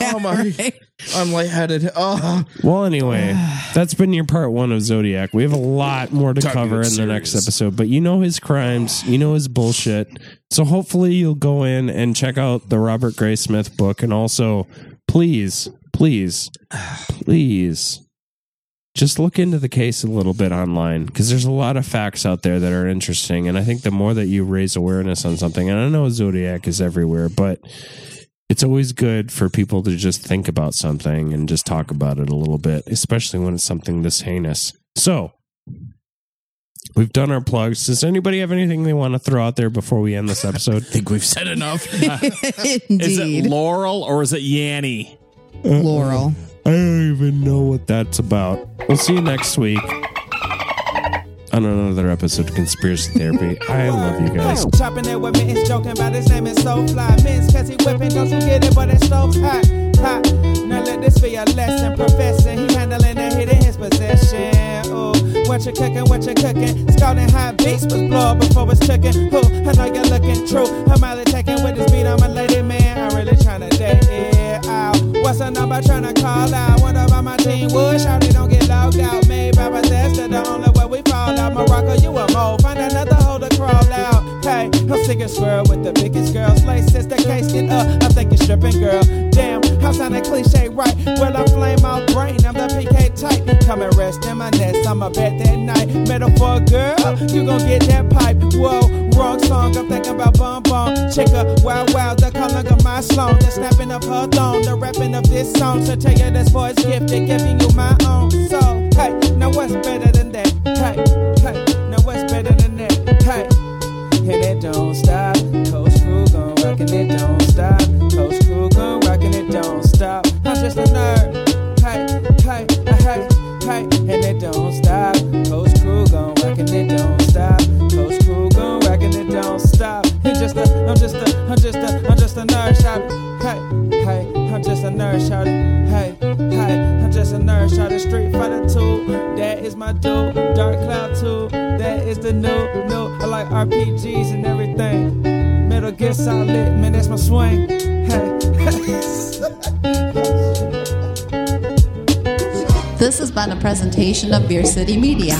oh my! I'm lightheaded. Oh, Well, anyway, that's been your part one of Zodiac. We have a lot more to Time to cover get in the next serious. episode, but you know his crimes, you know his bullshit. So hopefully you'll go in and check out the Robert Graysmith book, and also, please, please, please, just look into the case a little bit online because there's a lot of facts out there that are interesting, and I think the more that you raise awareness on something, and I know Zodiac is everywhere, but it's always good for people to just think about something and just talk about it a little bit, especially when it's something this heinous. So, we've done our plugs. Does anybody have anything they want to throw out there before we end this episode? I think we've said enough. is it Laurel or is it Yanny? Laurel. I don't even know what that's about. We'll see you next week on another episode of Conspiracy Therapy. I love you guys. Chopping it with mittens, joking about his name is so fly. Mittens, cause he whipping, don't you get it? But it's so hot, hot. Now let this be a lesson. Professor, he handling and hitting his possession. Ooh, what you cooking, what you cooking? Scalding hot beats was blow before it's cooking. Ooh, I know you're looking true. I'm out taking with this beat, I'm a lady man. I'm really trying to date it out. What's the number trying to call out? What about my team? Wood, shout don't get logged out. Made by Bethesda, the only way we fall out. Morocco, you a mole. Find another hole to crawl out. Hey, I'm sick of squirrel with the biggest girls. Lace the case get up. I'm thinking stripping girl. Damn, how sounding cliche, right? Well, I flame out brain. I'm the PK type. Come and rest in my nest. I'm a bet that night. Metaphor girl, you gon' get that pipe. Whoa, wrong song. I'm thinking about bum bum. Chicka, wow wow. The color of my sloan. The snapping of her thong. The rapping of this song. So tell you this voice gifted, giving you my own. So, hey, now what's better than that? Hey, hey, now what's better that? And it don't stop. Coach crew gon' rockin' it don't stop. Coach crew gon' rockin' it don't stop. I'm just a nerd. Hey, hey, hey, hey, and it don't stop. Coach crew gon' rockin' it don't stop. Coach crew gon' rockin' it don't stop. It's just a, I'm just a, I'm just a, I'm just a nerd shout. Hey, hey, I'm just a nerd shout. Hey, hey, A nerd shout. Street Fighter 2, that is my dude. Dark Cloud 2, that is the new, new. I like RPGs and everything. Metal Gear Solid, man, that's my swing. Hey. This has been a presentation of Beer City Media.